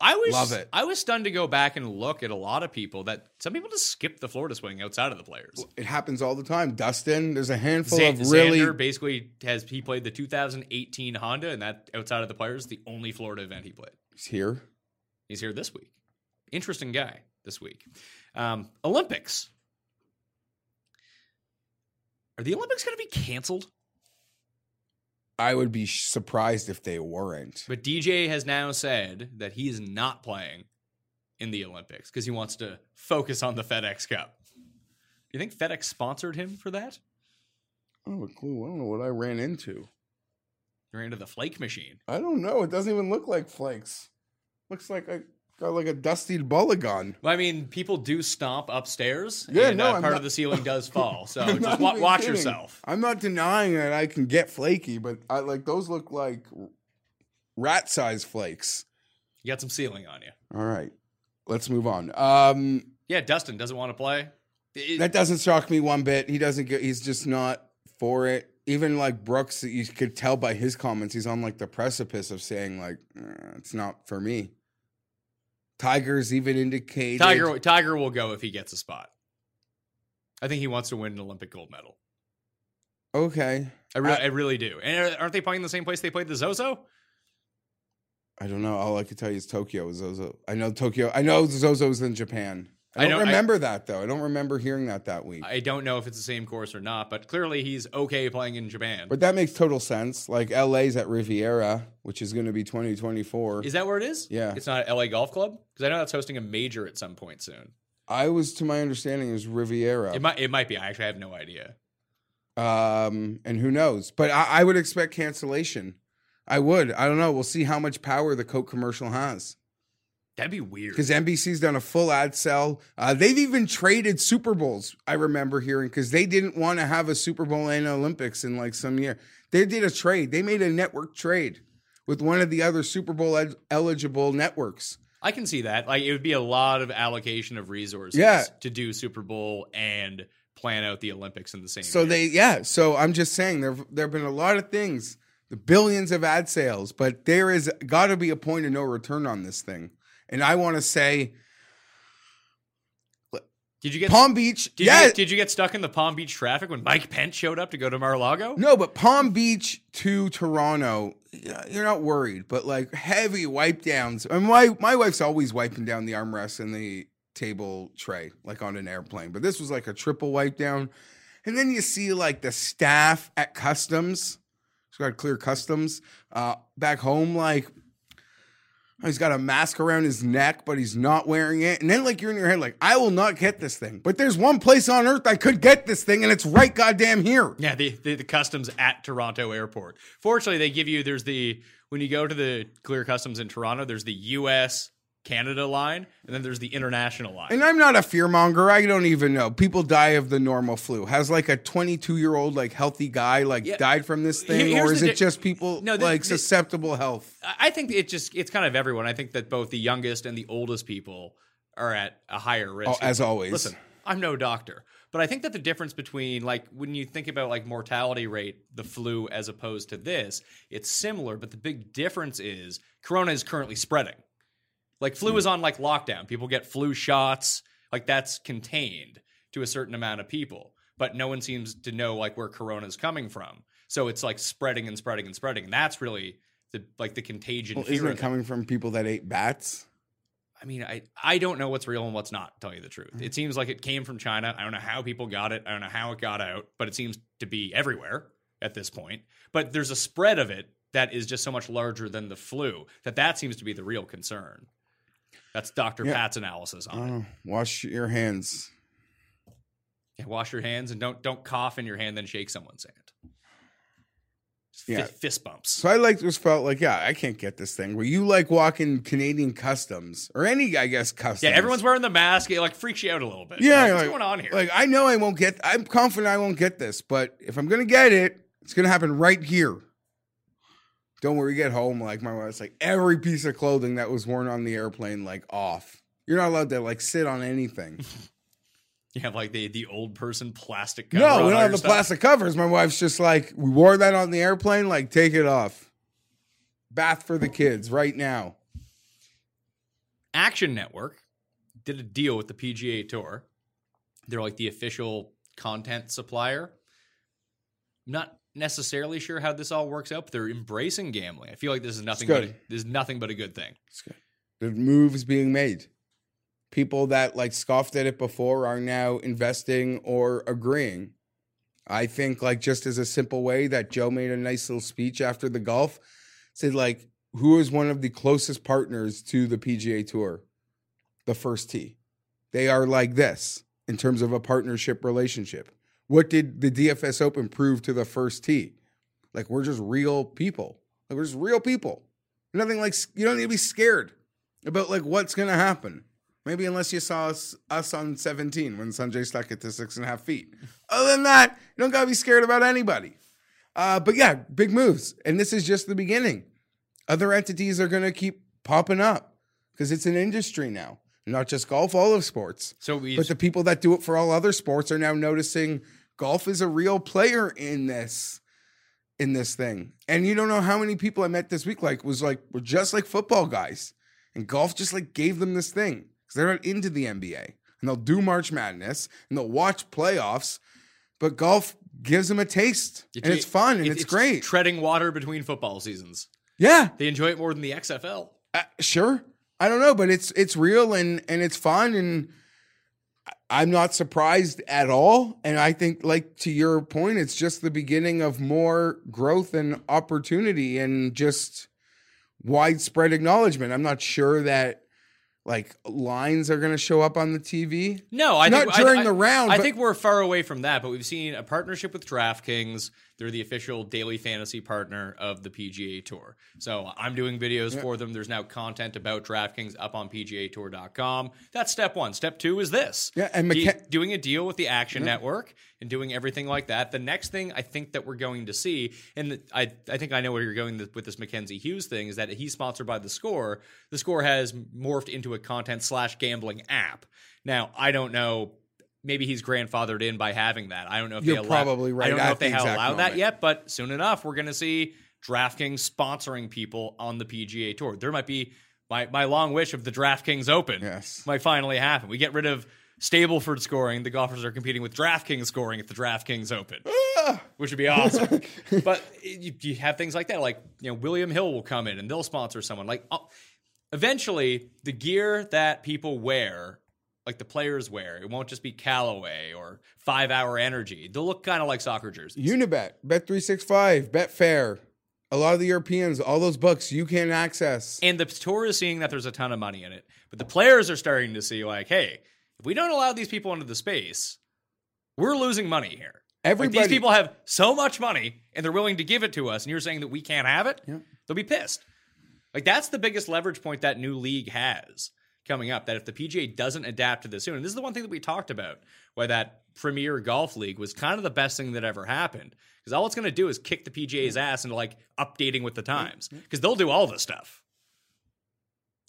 I was
Love it.
I was stunned to go back and look at a lot of people that some people just skip the Florida swing outside of the players.
It happens all the time. Dustin, there's a handful
Xan-
of really
Xander basically has he played the 2018 Honda, and that outside of the players, the only Florida event he played.
He's here.
He's here this week. Interesting guy this week. Um, Olympics. Are the Olympics going to be canceled?
I would be surprised if they weren't.
But DJ has now said that he is not playing in the Olympics because he wants to focus on the FedEx Cup. Do You think FedEx sponsored him for that?
I don't have a clue. I don't know what I ran into.
You're into the flake machine.
I don't know. It doesn't even look like flakes. Looks like I got like a dusty bulligon.
Well, I mean, people do stomp upstairs.
Yeah,
and,
no,
uh, part
not-
of the ceiling does fall. So
I'm
just wa- watch
kidding.
yourself.
I'm not denying that I can get flaky, but I like those look like rat size flakes.
You got some ceiling on you.
All right. Let's move on. Um
Yeah, Dustin doesn't want to play. It-
that doesn't shock me one bit. He doesn't get he's just not for it. Even like Brooks, you could tell by his comments, he's on like the precipice of saying like "Uh, it's not for me. Tigers even indicated
Tiger Tiger will go if he gets a spot. I think he wants to win an Olympic gold medal.
Okay.
I, re-
I-
I really do. And aren't they playing the same place they played the Zozo?
I don't know. All I can tell you is Tokyo is Zozo. I know Tokyo. I know Zozo's in Japan. I
I
don't
I-
remember that though. I don't remember hearing that that week.
I don't know if it's the same course or not, but clearly he's okay playing in Japan.
but that makes total sense. Like LA's at Riviera, which is going to be 2024.
Is that where it is?
Yeah.
It's not LA Golf Club? Because I know that's hosting a major at some point soon.
I was, to my understanding, it was Riviera.
It might it might be. I actually have no idea.
Um, and who knows? But I, I would expect cancellation. I would. I don't know. We'll see how much power the Coke commercial has.
That'd be weird.
because NBC's done a full ad sell. Uh, they've even traded Super Bowls. I remember hearing because they didn't want to have a Super Bowl and Olympics in like some year. They did a trade. They made a network trade with one of the other Super Bowl ed- eligible networks.
I can see that. Like it would be a lot of allocation of resources
Yeah.
to do Super Bowl and plan out the Olympics in the same
So
year.
they, yeah. So I'm just saying there there have been a lot of things, the billions of ad sales, but there is got to be a point of no return on this thing. And I want to say
Did you get
Palm Beach,
Did,
yeah,
you get, did you get stuck in the Palm Beach traffic when Mike Pence showed up to go to Mar-a-Lago?
No, but Palm Beach to Toronto, you're not worried. But like heavy wipe downs. And my my wife's always wiping down the armrest and the table tray, like on an airplane. But this was like a triple wipe down. And then you see like the staff at customs. He's got clear customs. Uh, back home, like he's got a mask around his neck, but he's not wearing it. And then like you're in your head, like, I will not get this thing. But there's one place on earth I could get this thing, and it's right goddamn here.
Yeah, the, the the customs at Toronto Airport. Fortunately, they give you there's the when you go to the clear customs in Toronto, there's the U.S. Canada line, and then there's the international line.
And I'm not a fear monger. I don't even know. People die of the normal flu. Has like a 22 year old like healthy guy like
Yeah.
died from this thing,
here's
or is it
di-
just people
No, the-
like
the-
susceptible health?
I think it just it's kind of everyone. I think that both the youngest and the oldest people are at a higher risk.
Oh, as always.
Listen, I'm no doctor, but I think that the difference between like when you think about like mortality rate, the flu as opposed to this, it's similar, but the big difference is corona is currently spreading. Like flu hmm. is on like lockdown. People get flu shots, like that's contained to a certain amount of people, but no one seems to know like where corona is coming from. So it's like spreading and spreading and spreading. And that's really the like the contagion
Well, isn't it
it.
coming from people that ate bats?
I mean, I I don't know what's real and what's not. Tell you the truth, hmm. it seems like it came from China. I don't know how people got it. I don't know how it got out, but it seems to be everywhere at this point. But there's a spread of it that is just so much larger than the flu that that seems to be the real concern. That's Dr.
Yeah.
Pat's analysis on it.
Oh, wash your hands.
Yeah, wash your hands and don't don't cough in your hand, then shake someone's hand. Just
Yeah.
fist bumps.
So I like just felt like, yeah, I can't get this thing. Where you like walking Canadian customs or any, I guess, customs.
Yeah, everyone's wearing the mask. It like freaks you out a little bit.
Yeah,
Like, what's
like-
going on here?
Like I know I won't get. I'm confident I won't get this, but if I'm gonna get it, it's gonna happen right here. Don't worry, get home. Like my wife's like every piece of clothing that was worn on the airplane, like off. You're not allowed to like sit on anything.
you have like the the old person plastic. cover
no, we don't have the
stuff.
plastic covers. My wife's just like, we wore that on the airplane. Like, take it off. Bath for the kids right now.
Action Network did a deal with the PGA Tour. They're like the official content supplier. I'm not necessarily sure how this all works out, but they're embracing gambling. I feel like this is nothing but a,
good.
this is nothing but a good thing.
It's good. The moves being made. People that like scoffed at it before are now investing or agreeing. I think like just as a simple way that Joe made a nice little speech after the golf, said like who is one of the closest partners to the PGA Tour? The first tee. They are like this in terms of a partnership relationship. What did the DFS Open prove to the first tee? Like we're just real people. Like we're just real people. Nothing like you don't need to be scared about like what's gonna happen. Maybe unless you saw us, us on 17 when Sanjay stuck it to six and a half feet. Other than that, you don't gotta be scared about anybody. Uh, but yeah, big moves, and this is just the beginning. Other entities are gonna keep popping up because it's an industry now, not just golf, all of sports.
So we
But the people that do it for all other sports are now noticing golf is a real player in this in this thing. And you don't know how many people I met this week like was like were just like football guys. And golf just like gave them this thing cuz they're not into the NBA. And they'll do March Madness and they'll watch playoffs, but golf gives them a taste. and it's fun and
it-
it's, great.
Treading water between football seasons.
yeah.
They enjoy it more than the XFL.
Uh, sure. I don't know, but it's it's real and and it's fun and I'm not surprised at all. And I think, like to your point, it's just the beginning of more growth and opportunity and just widespread acknowledgement. I'm not sure that like lines are going to show up on the TV.
No, I
Not
think,
during
I-
the round,
I think we're far away from that, but we've seen a partnership with DraftKings. They're the official daily fantasy partner of the PGA Tour. So I'm doing videos for them. There's now content about DraftKings up on PGATour.com. That's step one. Step two is this.
Yeah, and
De- doing a deal with the Action Network and doing everything like that. The next thing I think that we're going to see, and I, I think I know where you're going with this Mackenzie Hughes thing, is that he's sponsored by the Score. The Score has morphed into a content slash gambling app. Now I don't know. Maybe he's grandfathered in by having that. I don't know if
You're
they allow,
probably right
I don't know if they
the
have allowed that yet, but soon enough we're going to see DraftKings sponsoring people on the PGA Tour. There might be my my long wish of the DraftKings Open
Yes.
might finally happen. We get rid of Stableford scoring. The golfers are competing with DraftKings scoring at the DraftKings Open, which would be awesome. but you, you have things like that, like you know William Hill will come in and they'll sponsor someone. Like uh, eventually, the gear that people wear. Like the players wear, it won't just be Callaway or Five Hour Energy. They'll look kind of like soccer jerseys.
Unibet, Bet365, Betfair, a lot of the Europeans, all those books you can't access.
And the tour is seeing that there's a ton of money in it. But the players are starting to see, like, hey, if we don't allow these people into the space, we're losing money here. Like, these people have so much money and they're willing to give it to us, and you're saying that we can't have it? They'll be pissed. Like, that's the biggest leverage point that new league has coming up. That if the PGA doesn't adapt to this soon, and this is the one thing that we talked about, why that Premier Golf League was kind of the best thing that ever happened. Because all it's going to do is kick the PGA's ass into like updating with the times. Because they'll do all the stuff.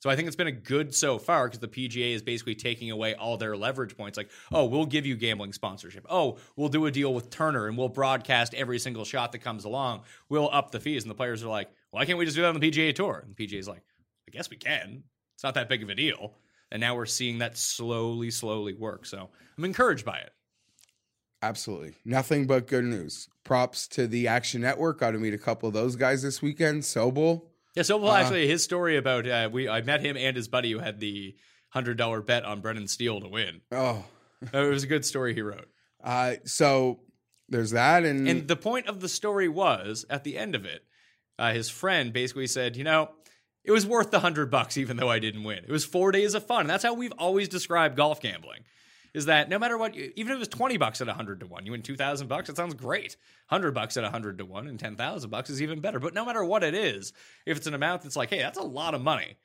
So I think it's been a good so far because the PGA is basically taking away all their leverage points. Like, hmm. oh, we'll give you gambling sponsorship. Oh, we'll do a deal with Turner and we'll broadcast every single shot that comes along. We'll up the fees. And the players are like, why can't we just do that on the PGA Tour? And the PGA's like, I guess we can. It's not that big of a deal. And now we're seeing that slowly, slowly work. So I'm encouraged by it.
absolutely nothing but good news. Props to the Action Network. Got to meet a couple of those guys this weekend. Sobel.
Yeah, so well, actually, his story about uh, we I met him and his buddy who had the hundred dollar bet on Brendan Steele to win.
Oh,
Uh, It was a good story he wrote.
uh, so there's that, and,
And the point of the story was at the end of it, uh, his friend basically said, you know, it was worth the hundred bucks even though I didn't win. It was four days of fun. And that's how we've always described golf gambling. Is that no matter what, even if it was twenty bucks at hundred to one, you win two thousand bucks. It sounds great. Hundred bucks at hundred to one and ten thousand bucks is even better. But no matter what it is, if it's an amount that's like, hey, that's a lot of money.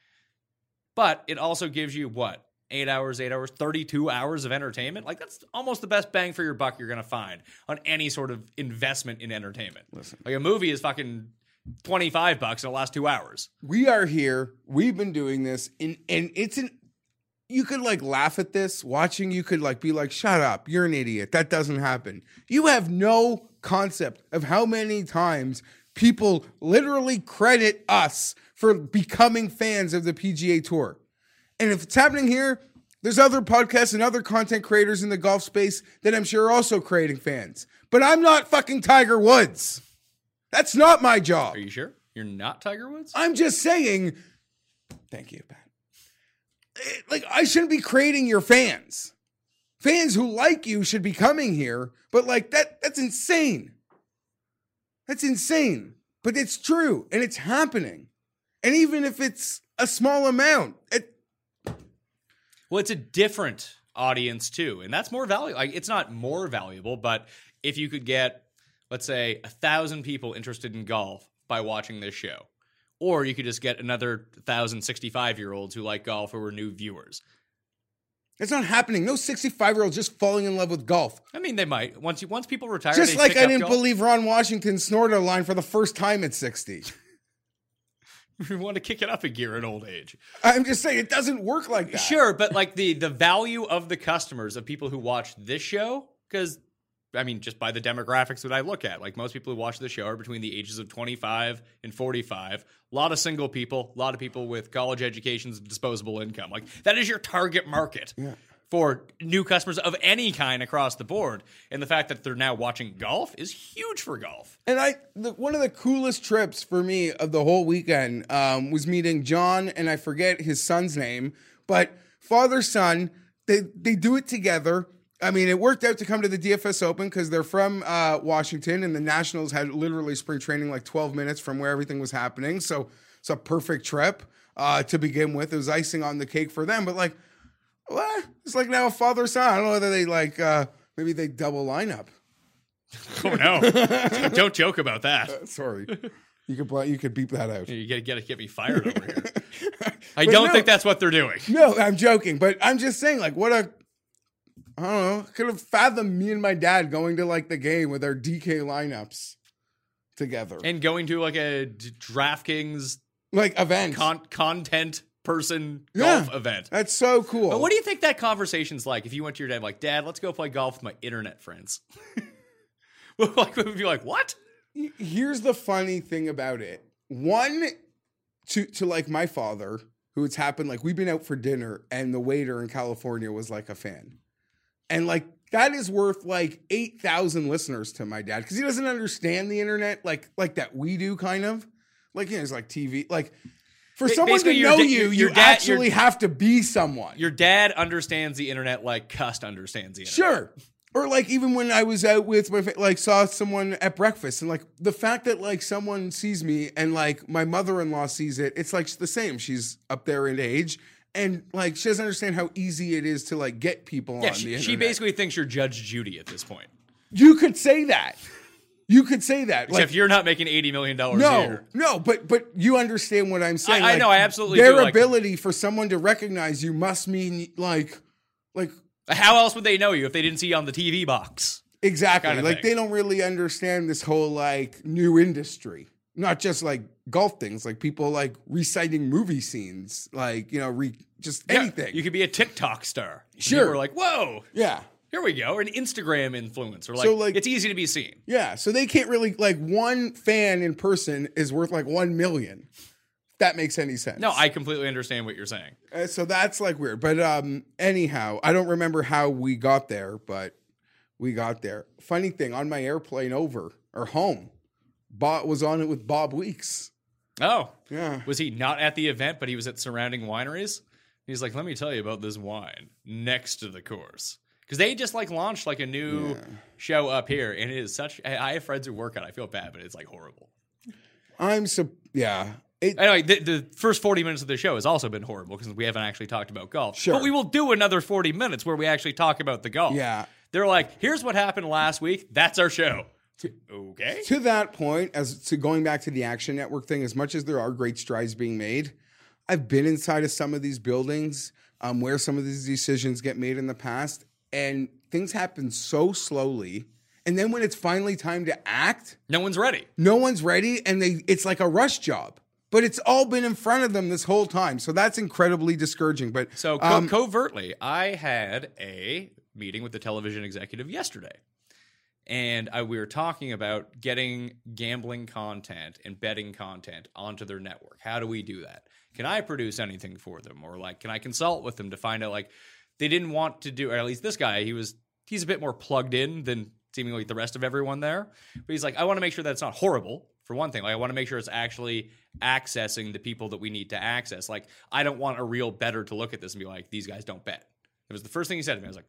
But it also gives you what eight hours, eight hours, thirty-two hours of entertainment. Like that's almost the best bang for your buck you're gonna find on any sort of investment in entertainment. Listen, like a movie is fucking twenty-five bucks in the last two hours.
we are here. We've been doing this, and and it's an. You could like laugh at this watching. You could like be like, "Shut up! You're an idiot. That doesn't happen." You have no concept of how many times people literally credit us for becoming fans of the PGA Tour. And if it's happening here, there's other podcasts and other content creators in the golf space that I'm sure are also creating fans. But I'm not fucking Tiger Woods. That's not my job.
Are you sure you're not Tiger Woods?
I'm just saying. Thank you, Pat. Eh, Like I shouldn't be creating your fans. Fans who like you should be coming here, but like that that's insane. That's insane. But it's true and it's happening. And even if it's a small amount, it
Well, it's a different audience too, and that's more valuable. Like it's not more valuable, but if you could get, let's say, a thousand people interested in golf by watching this show, or you could just get another thousand 65 year olds who like golf who are new viewers.
it's not happening. No 65 year olds just falling in love with golf.
I mean, they might once you once people retire.
Just like I didn't
golf.
believe Ron Washington snorted a line for the first time at 60.
we want to kick it up a gear at old age.
I'm just saying it doesn't work like that.
Sure, but like the the value of the customers of people who watch this show, because I mean, just by the demographics that I look at, like most people who watch the show are between the ages of 25 and 45. A lot of single people, a lot of people with college educations, and disposable income. Like that is your target market. For new customers of any kind across the board, and the fact that they're now watching golf is huge for golf.
And I, the, one of the coolest trips for me of the whole weekend um, was meeting John, and I forget his son's name, but father son. They they do it together. I mean, it worked out to come to the DFS Open because they're from uh, Washington, and the Nationals had literally spring training like 12 minutes from where everything was happening. So it's a perfect trip uh, to begin with. It was icing on the cake for them, but like, what? It's like now a father son. I don't know whether they like uh, maybe they double lineup.
Oh no! Don't joke about that.
Sorry, you could you could beep that out.
You gotta, gotta get me fired over here. I don't
no.
think that's what they're doing.
No, I'm joking, but I'm just saying, like, what a I don't know. Could have fathomed me and my dad going to like the game with our DK lineups together,
And going to like a DraftKings
like event
con- content person
Yeah.
golf event.
That's so cool.
But what do you think that conversation's like if you went to your dad like, Dad, let's go play golf with my internet friends? Like, would be like, what?
Here's the funny thing about it. One, to to like my father, who it's happened like we've been out for dinner and the waiter in California was like a fan, and like that is worth like eight thousand listeners to my dad because he doesn't understand the internet like like that we do, kind of like you know, it's like TV like. For
Ba-
someone to know
da-
you,
your-
you
your dad- your-
actually have to be someone.
Your dad understands the internet like Cust understands the internet.
Sure. Or like even when I was out with my fa- like saw someone at breakfast and like the fact that like someone sees me and like my mother-in-law sees it, it's like the same. She's up there in age and like she doesn't understand how easy it is to like get people
Yeah,
on the
she,
internet.
she basically thinks you're Judge Judy at this point.
You could say that. You could say that.
Except
Like
you're not making $80 million a
no,
year.
no, but but you understand what I'm saying.
I
Like,
know, I absolutely
Their
do, like-
ability for someone to recognize you must mean like like
How else would they know you if they didn't see you on the TV box?
Exactly.
kind of
like
thing.
they don't really understand this whole like new industry. Not just like golf things, like people like reciting movie scenes, like you know, re- just
Yeah,
anything.
you could be a TikTok star.
Sure.
Are like, whoa,
yeah,
here we go. Or an Instagram influencer. Like,
So, like-
it's easy to be seen.
yeah. So they can't really like one fan in person is worth like one million. That makes any sense.
No, I completely understand what you're saying.
Uh, so that's like weird. But um, anyhow, I don't remember how we got there, but we got there. Funny thing, on my airplane over or home, Bob was on it with Bob Weeks.
Oh,
Yeah.
was he not at the event, but he was at surrounding wineries? He's like, let me tell you about this wine next to the course. Because they just like launched like a new show up here, and it is such. I I have friends who work on. it. I feel bad, but it's like horrible.
I'm so yeah. It,
Anyway, the, the first 40 minutes of the show has also been horrible because we haven't actually talked about golf.
Sure.
But we will do another 40 minutes where we actually talk about the golf.
Yeah.
They're like, here's what happened last week. That's our show. Okay.
to that point, as to going back to the Action Network thing, as much as there are great strides being made, I've been inside of some of these buildings um, where some of these decisions get made in the past, and things happen so slowly. And then when it's finally time to act,
No one's ready.
no one's ready, and they it's like a rush job. But it's all been in front of them this whole time, so that's incredibly discouraging. But
So co-
um,
covertly, I had a meeting with the television executive yesterday, and I, we were talking about getting gambling content and betting content onto their network. How do we do that? Can I produce anything for them, or like, can I consult with them to find out like they didn't want to do, or at least this guy, he was he's a bit more plugged in than seemingly the rest of everyone there. But he's like, I want to make sure that it's not horrible. For one thing, like I want to make sure it's actually accessing the people that we need to access. Like I don't want a real better to look at this and be like, these guys don't bet. It was the first thing he said to me. I was like,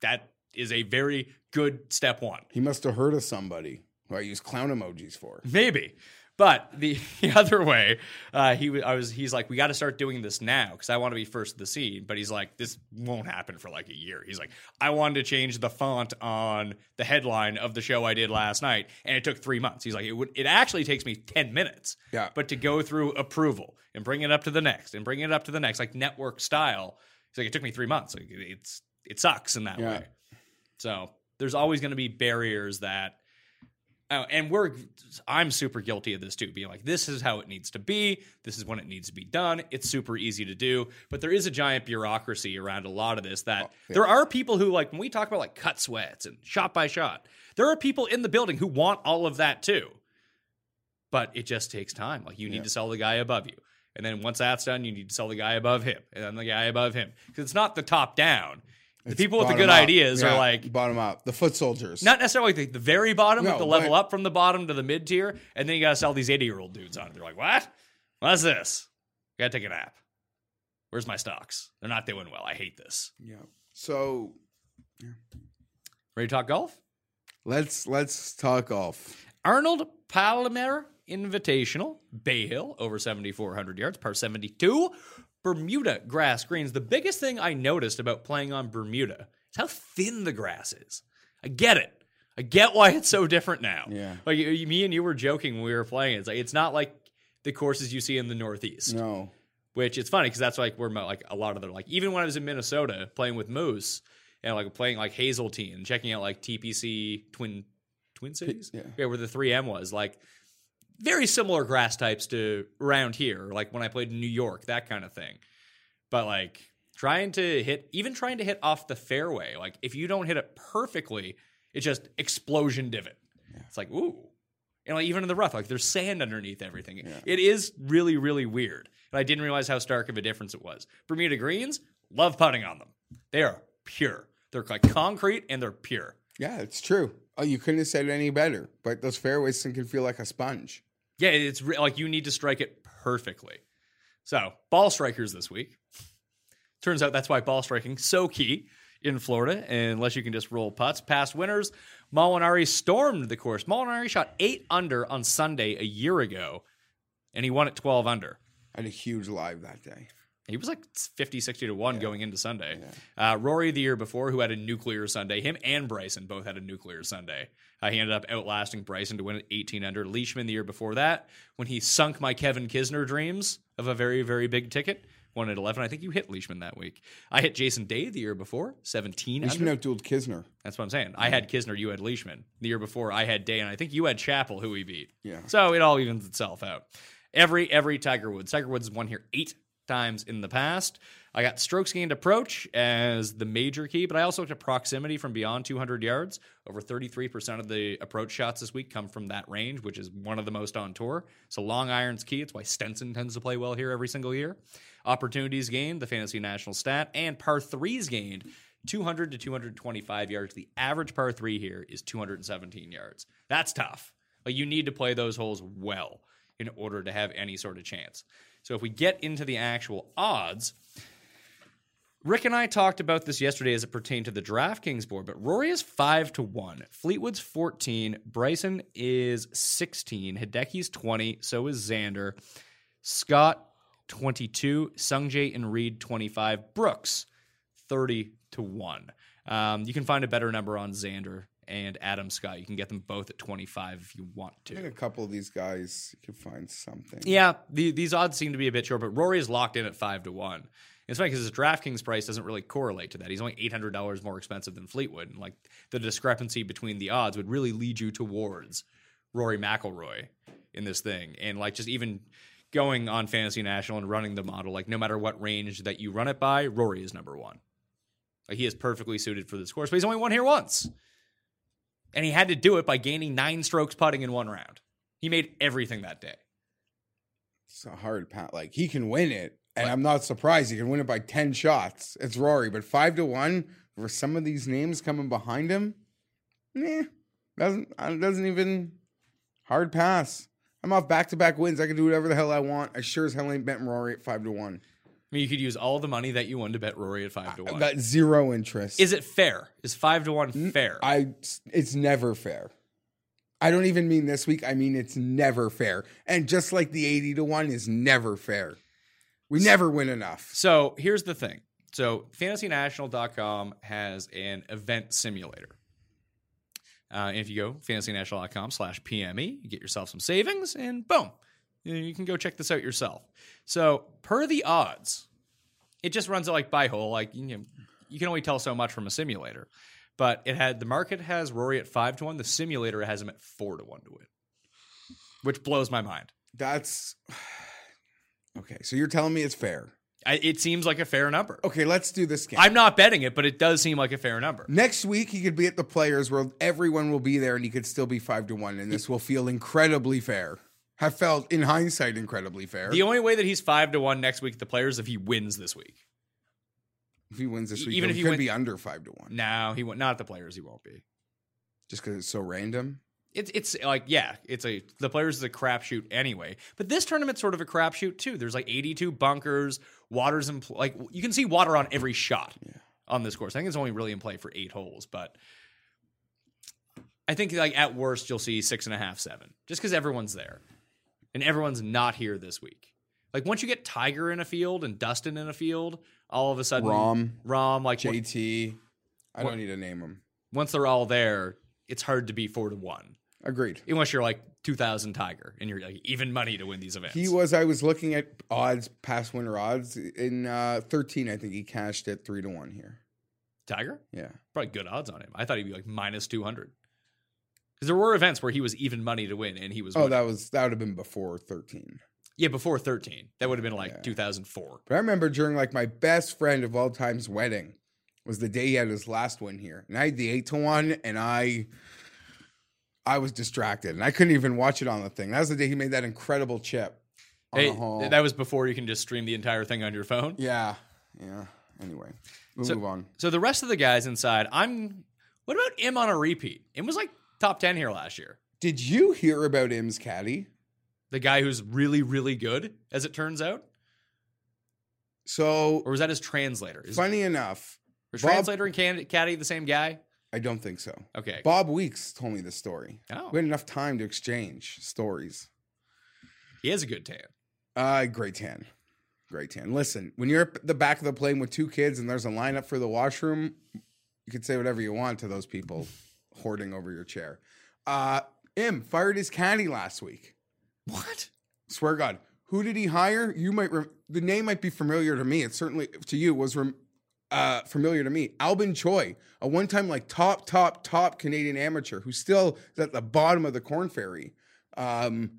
that is a very good step one.
he must have heard of somebody who I use clown emojis for.
Maybe. But the, the other way, uh, he I was he's like, we got to start doing this now because I want to be first to the scene. But he's like, this won't happen for like a year. He's like, I wanted to change the font on the headline of the show I did last night, and it took three months. He's like, it would it actually takes me ten minutes.
Yeah.
But to go through approval and bring it up to the next and bring it up to the next, like network style, he's like, it took me three months. Like, it's it sucks in that
Yeah.
way. So there's always going to be barriers that Oh, and we're I'm super guilty of this too, being like, this is how it needs to be, this is when it needs to be done. It's super easy to do, but there is a giant bureaucracy around a lot of this that oh, there are people who like when we talk about like cut sweats and shot by shot, there are people in the building who want all of that too. But it just takes time. Like you need to sell the guy above you. And then once that's done, you need to sell the guy above him and then the guy above him. Because it's not the top down. The people with the good
up.
ideas
Yeah,
are like
bottom up, the foot soldiers.
not necessarily the, the very bottom,
No,
but the level
but-
up from the bottom to the mid tier, and then you gotta sell these eighty year old dudes on it. They're like, what? What's this? Gotta take a nap. Where's my stocks? They're not doing well. I hate this.
yeah. So
Ready to talk golf?
let's let's talk golf.
Arnold Palmer Invitational, Bay Hill, over 7,400 yards, par 72. Bermuda grass greens. The biggest thing I noticed about playing on Bermuda is how thin the grass is. I get it. I get why it's so different now.
Yeah.
Like you- me and you were joking when we were playing. It's like it's not like the courses you see in the Northeast.
No.
Which it's funny because that's like where mo- like a lot of the like even when I was in Minnesota playing with Moose and like playing like Hazeltine and checking out like TPC Twin Twin Cities,
yeah.
where the 3M was like very similar grass types to around here, like when I played in New York, that kind of thing. But like trying to hit, even trying to hit off the fairway, like if you don't hit it perfectly, it's just explosion divot. It's like ooh, and like even in the rough, like there's sand underneath everything. It is really really weird, and I didn't realize how stark of a difference it was. Bermuda greens, love putting on them. They are pure. They're like concrete and they're pure.
Yeah, it's true. Oh, you couldn't have said it any better. But those fairways can feel like a sponge.
Yeah, it's re- like you need to strike it perfectly. So, ball strikers this week. Turns out that's why ball striking so key in Florida, unless you can just roll putts. Past winners, Molinari stormed the course. Molinari shot eight under on Sunday a year ago, and he won at 12 under.
I had a huge live that day.
He was like 50, 60 to 1 going into Sunday. Uh, Rory, the year before, who had a nuclear Sunday, him and Bryson both had a nuclear Sunday. Uh, he ended up outlasting Bryson to win at 18 under. Leishman, the year before that, when he sunk my Kevin Kisner dreams of a very, very big ticket, won at 11. I think you hit Leishman that week. I hit Jason Day the year before, 17
You should
under.
outdueled Kisner.
That's what I'm saying. I had Kisner, you had Leishman. The year before, I had Day, and I think you had Chappell, who we beat.
Yeah.
So it all evens itself out. Every every Tiger Woods. Tiger Woods won here eight times in the past. I got strokes gained approach as the major key, but I also looked at proximity from beyond 200 yards. Over 33% of the approach shots this week come from that range, which is one of the most on tour. So long irons key. It's why Stenson tends to play well here every single year. Opportunities gained, the fantasy national stat, and par threes gained. 200 to 225 yards. The average par three here is 217 yards. That's tough. You need to play those holes well in order to have any sort of chance. So if we get into the actual odds, Rick and I talked about this yesterday as it pertained to the DraftKings board, but Rory is 5 to 1, Fleetwood's 14, Bryson is 16, Hideki's 20, so is Xander, Scott 22, Sungjae and Reed 25, Brooks 30 to 1. Um, you can find a better number on Xander and Adam Scott. You can get them both at 25 if you want to.
I think a couple of these guys you could find something.
Yeah, the, these odds seem to be a bit short, but Rory is locked in at 5 to 1. It's funny because his DraftKings price doesn't really correlate to that. He's only $800 more expensive than Fleetwood. And like the discrepancy between the odds would really lead you towards Rory McIlroy in this thing. And like just even going on Fantasy National and running the model, like no matter what range that you run it by, Rory is number one. Like he is perfectly suited for this course, but he's only won here once. And he had to do it by gaining nine strokes putting in one round. He made everything that day.
It's a hard pat. Like he can win it, and I'm not surprised he can win it by ten shots. It's Rory, but five to one for some of these names coming behind him. Nah, doesn't uh, doesn't even hard pass. I'm off back to back wins. I can do whatever the hell I want. I sure as hell ain't betting Rory at five to one.
I mean, you could use all the money that you won to bet Rory at five to one.
I've
one.
got zero interest.
Is it fair? Is five to one fair?
I it's never fair. I don't even mean this week. I mean it's never fair. And just like the 80 to 1 is never fair. We never win enough.
So here's the thing. So fantasynational.com has an event simulator. Uh, and if you go fantasynational.com slash PME, you get yourself some savings and boom, you can go check this out yourself. So per the odds, it just runs it like by hole. Like you, know, you can only tell so much from a simulator. But it had the market has Rory at five to one. The simulator has him at four to one to win, which blows my mind.
That's okay. So you're telling me it's fair.
I, it seems like a fair number.
Okay, let's do this game.
I'm not betting it, but it does seem like a fair number.
Next week he could be at the Players where everyone will be there, and he could still be five to one, and this will feel incredibly fair. Have felt in hindsight incredibly fair.
The only way that he's five to one next week at the players is if he wins this week.
if he wins this week,
even if he
could
win-
be under five to one,
No, he won't. Not at the players. He won't be.
just because it's so random.
It's it's like yeah, it's a the players is a crapshoot anyway. But this tournament's sort of a crapshoot too. There's like 82 bunkers, waters in pl- like you can see water on every shot on this course. I think it's only really in play for eight holes, but I think like at worst you'll see six and a half, seven, just because everyone's there, and everyone's not here this week. Like once you get Tiger in a field and Dustin in a field, all of a sudden
Rahm,
Rahm, like
JT. I don't need to name them.
once they're all there, it's hard to be four to one
Agreed.
unless you're like 2000 Tiger and you're like even money to win these events.
He was. I was looking at odds, past winner odds in uh, thirteen. I think he cashed at three to one here.
Tiger?
Yeah.
Probably good odds on him. I thought he'd be like minus 200. Because there were events where he was even money to win and he was.
Oh,
winning.
that was that would have been before thirteen.
yeah, before 13. That would have been like
Yeah.
2004.
But I remember during like my best friend of all time's wedding was the day he had his last win here, and I had the eight to one, and I. I was distracted and I couldn't even watch it on the thing. That was the day he made that incredible chip. On
Hey,
the hole.
that was before you can just stream the entire thing on your phone.
yeah, yeah. Anyway, we'll
So-
move on.
So the rest of the guys inside, I'm. What about Im on a repeat? Im was like top 10 here last year.
Did you hear about Im's caddy?
The guy who's really, really good, as it turns out.
So
Or was that his translator? Is
funny enough,
was
Bob-
translator and caddy the same guy?
I don't think so.
Okay.
Bob Weeks told me this story.
Oh.
We had enough time to exchange stories.
He has a good tan.
Uh, great tan. Great tan. Listen, when you're at the back of the plane with two kids and there's a lineup for the washroom, you can say whatever you want to those people hoarding over your chair. Uh, Im fired his caddy last week.
What?
Swear God. Who did he hire? You might, rem- the name might be familiar to me. It certainly, to you, was rem- uh, familiar to me. Albin Choi, a one time like top, top, top Canadian amateur who still is at the bottom of the Corn Ferry. Um,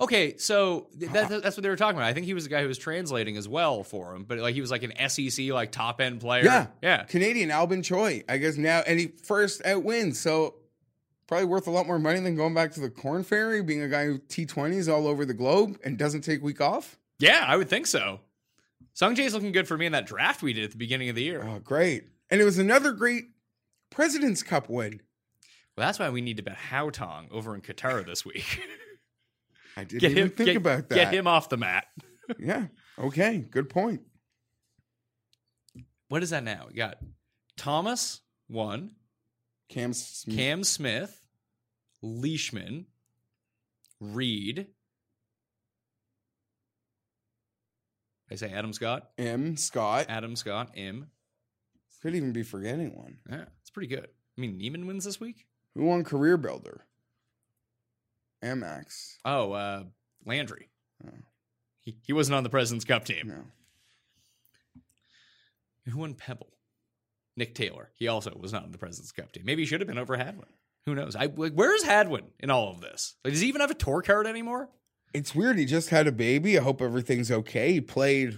Okay, so that, that's what they were talking about. I think he was the guy who was translating as well for him, but like he was like an SEC like top end player.
Yeah,
yeah.
Canadian Albin Choi, I guess now, and he first out wins, so probably worth a lot more money than going back to the Corn Ferry, being a guy who T twenties all over the globe and doesn't take week off.
Yeah, I would think so. Sung Jae's looking good for me in that draft we did at the beginning of the year.
Oh, great! And it was another great President's Cup win.
Well, that's why we need to bet Hao Tong over in Qatar this week.
I didn't
get
even
him,
think
get,
about that.
Get him off the mat.
Yeah. Okay. Good point.
What is that now? We got Thomas one,
Cam Smith.
Cam Smith, Leishman, Reed. I say Adam Scott,
M. Scott.
Adam Scott, M.
Could even be forgetting one.
Yeah, it's pretty good. I mean, Niemann wins this week.
Who won Career Builder? MX.
Oh, uh, Landry.
Oh.
He, he wasn't on the President's Cup team.
No.
Who won Pebble? Nick Taylor. He also was not on the President's Cup team. Maybe he should have been over Hadwin. Who knows? I like, where's Hadwin in all of this? Like, does he even have a tour card anymore?
It's weird. He just had a baby. I hope everything's okay. He played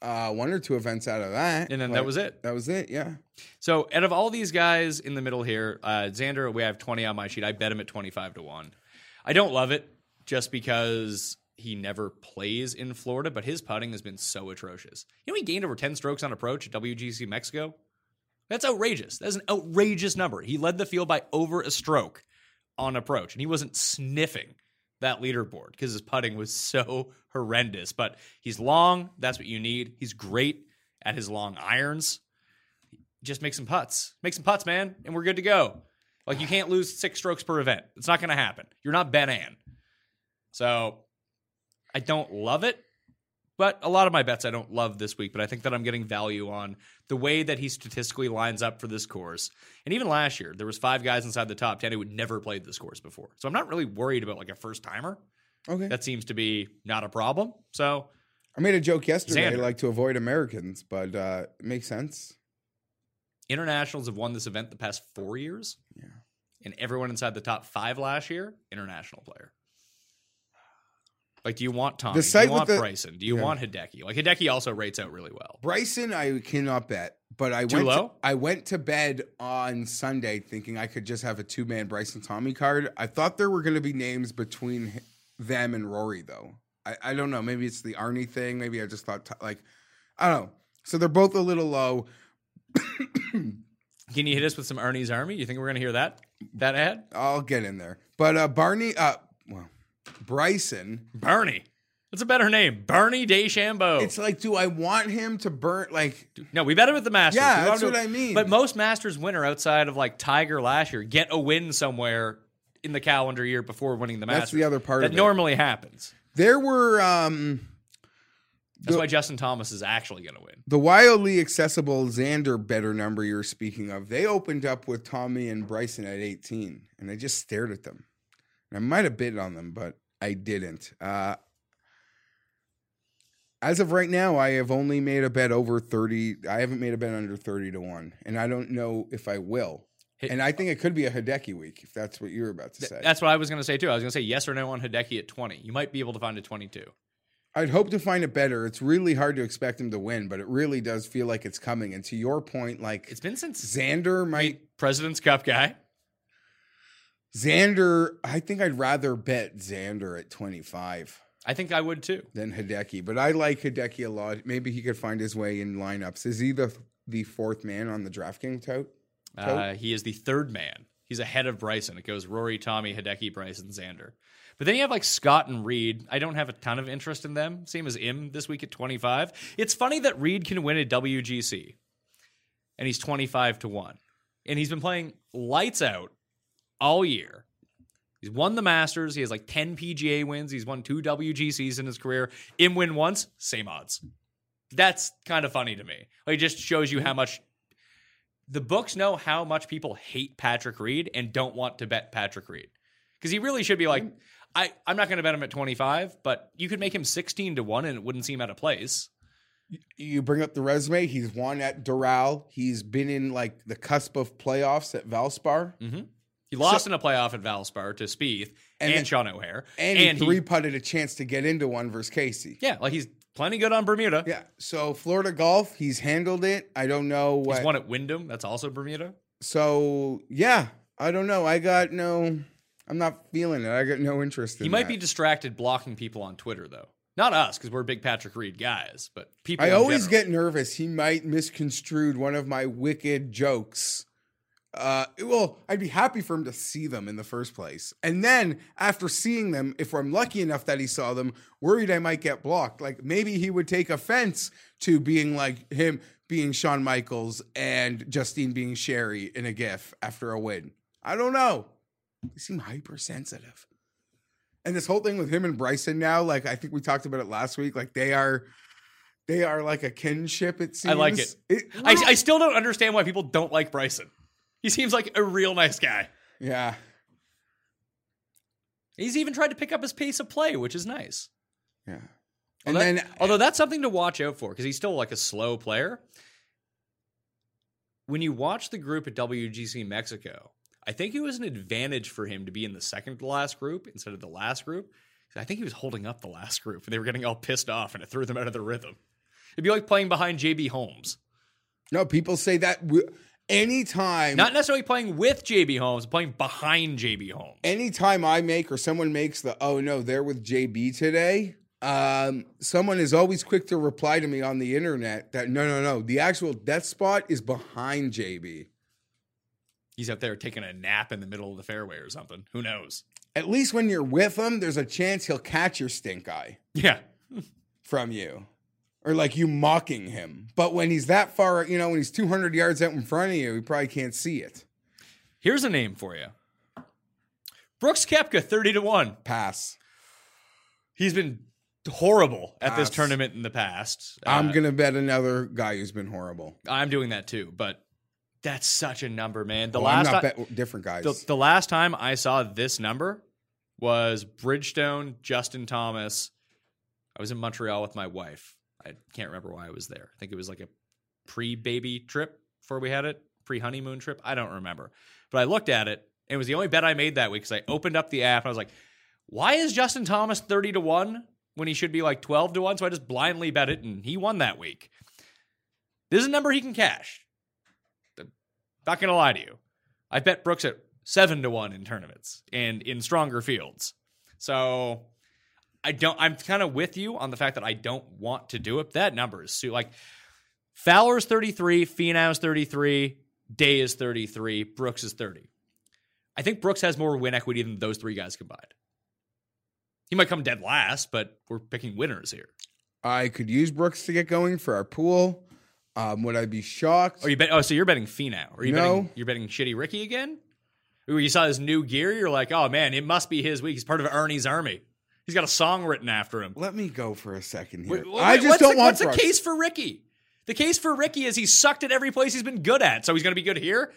uh, one or two events out of that.
And then
but
that was it.
That was it. Yeah.
So, out of all these guys in the middle here, uh, Xander, we have 20 on my sheet. I bet him at 25 to 1. I don't love it just because he never plays in Florida, but his putting has been so atrocious. You know, he gained over 10 strokes on approach at WGC Mexico? That's outrageous. That's an outrageous number. He led the field by over a stroke on approach, and he wasn't sniffing that leaderboard because his putting was so horrendous. But he's long. That's what you need. He's great at his long irons just make some putts. Make some putts, man, and we're good to go. Like you can't lose six strokes per event. It's not going to happen. You're not Ben An. So I don't love it, but a lot of my bets I don't love this week. But I think that I'm getting value on the way that he statistically lines up for this course. And even last year, there was five guys inside the top ten who had never played this course before. So I'm not really worried about like a first timer.
Okay.
That seems to be not a problem. So
I made a joke yesterday. I
Xander.
like to avoid Americans, but uh, it makes sense.
Internationals have won this event the past four years.
Yeah.
And everyone inside the top five last year, international player. Like, do you want Tommy?
The
do you want
the-
Bryson? Do you
Yeah.
want Hideki? Like Hideki also rates out really well.
Bryson, I cannot bet, but I
Too
went.
low?
To, I went to bed on Sunday thinking I could just have a two man Bryson Tommy card. I thought there were going to be names between them and Rory, though. I, I don't know. Maybe it's the Arnie thing. Maybe I just thought like I don't know. So they're both a little low.
Can you hit us with some Arnie's Army? You think we're going to hear that that ad?
I'll get in there. But uh Barney, uh, well, Bryson.
Bernie. What's a better name? Bernie DeChambeau.
It's like, do I want him to burn? Like,
no, we bet him at the Masters.
Yeah,
We
that's
him to-
what I mean.
But most Masters winner outside of like Tiger last year get a win somewhere in the calendar year before winning the
That's
Masters.
the other part
that
of it.
normally happens.
There were um
That's
The-
why Justin Thomas is actually going to win.
The wildly accessible Xander better number you're speaking of, they opened up with Tommy and Bryson at 18, and I just stared at them. And I might have bid on them, but I didn't. Uh, as of right now, I have only made a bet over 30. I haven't made a bet under 30 to 1, and I don't know if I will. And I think it could be a Hideki week, if that's what you're about to say.
That's what I was going to say too. I was going to say yes or no on Hideki at 20. You might be able to find a 22.
I'd hope to find it better. It's really hard to expect him to win, but it really does feel like it's coming. And to your point, like
It's been since
Xander might
President's Cup guy.
Xander, I think I'd rather bet Xander at 25
I think I would too.
than Hideki, but I like Hideki a lot. Maybe he could find his way in lineups. Is he the the fourth man on the DraftKings tote?
Uh, he is the third man. He's ahead of Bryson. It goes Rory, Tommy, Hideki, Bryson, Xander. But then you have like Scott and Reed. I don't have a ton of interest in them. Same as Im this week at 25. It's funny that Reed can win a WGC and he's 25 to 1. And he's been playing lights out all year. He's won the Masters. He has like 10 PGA wins. He's won two WGCs in his career. Im win once, same odds. That's kind of funny to me. It just shows you how much the books know how much people hate Patrick Reed and don't want to bet Patrick Reed. Because he really should be like, I, I'm not going to bet him at 25, but you could make him 16 to 1 and it wouldn't seem out of place.
You bring up the resume. He's won at Doral. He's been in like the cusp of playoffs at Valspar, mm-hmm.
He lost in a playoff at Valspar to Spieth and,
And then-
Sean O'Hair.
and,
And,
he
he,
three putted a chance to get into one versus Casey.
yeah, like he's plenty good on Bermuda.
Yeah. So Florida golf, he's handled it. I don't know what.
He's won at Wyndham. That's also Bermuda.
So yeah, I don't know. I got no. I'm not feeling it. I got no interest in.
He might
that.
be distracted blocking people on Twitter, though. Not us, because we're big Patrick Reed guys, but people.
I always
general.
get nervous. He might misconstrued one of my wicked jokes. Uh, well, I'd be happy for him to see them in the first place, and then after seeing them, if I'm lucky enough that he saw them, worried I might get blocked. Like maybe he would take offense to being like him being Shawn Michaels and Justine being Sherry in a GIF after a win. I don't know. They seem hypersensitive. And this whole thing with him and Bryson now, like I think we talked about it last week, like they are they are like a kinship, it seems.
I like it. I, I still don't understand why people don't like Bryson. He seems like a real nice guy.
yeah.
He's even tried to pick up his pace of play, which is nice.
Yeah.
And
And then
although that's something to watch out for because he's still like a slow player. When you watch the group at WGC Mexico, I think it was an advantage for him to be in the second to last group instead of the last group. I think he was holding up the last group and they were getting all pissed off and it threw them out of the rhythm. It'd be like playing behind JB Holmes.
no, people say that w- anytime
Not necessarily playing with JB Holmes, playing behind JB Holmes.
anytime I make or someone makes the oh no, they're with JB today, um, someone is always quick to reply to me on the internet that no, no, no, the actual death spot is behind JB.
He's out there taking a nap in the middle of the fairway or something. Who knows?
At least when you're with him, there's a chance he'll catch your stink eye
Yeah.
from you. Or like you mocking him. But when he's that far, you know, when he's 200 yards out in front of you, he probably can't see it.
Here's a name for you. Brooks Koepka, 30 to 1.
Pass.
He's been horrible at this tournament in the past.
I'm
Uh,
going to bet another guy who's been horrible.
I'm doing that too, but that's such a number, man. The
Well, I'm
last
not
time,
bet different guys.
the, the last time I saw this number was Bridgestone, Justin Thomas. I was in Montreal with my wife. I can't remember why I was there. I think it was like a pre-baby trip before we had it, pre-honeymoon trip. I don't remember. But I looked at it. It was the only bet I made that week because I opened up the app and I was like, why is Justin Thomas 30 to 1 when he should be like 12 to 1? So I just blindly bet it and he won that week. This is a number he can cash. Not going to lie to you. I bet Brooks at 7 to 1 in tournaments and in stronger fields. So I don't I'm kind of with you on the fact that I don't want to do it. That number is so like Fowler's 33, Finau's 33, Day is 33, Brooks is 30. I think Brooks has more win equity than those three guys combined. He might come dead last, but we're picking winners here.
I could use Brooks to get going for our pool. Um, would I be shocked?
Oh, you bet. Oh, so you're betting Finau? Are you
No.
betting? You're betting Shitty Ricky again? You saw his new gear. You're like, oh man, it must be his week. He's part of Arnie's army. He's got a song written after him.
Let me go for a second here.
Wait, wait,
I just
what's
don't
the,
want
What's the case for Ricky? The case for Ricky is he sucked at every place he's been good at, so he's going to be good here.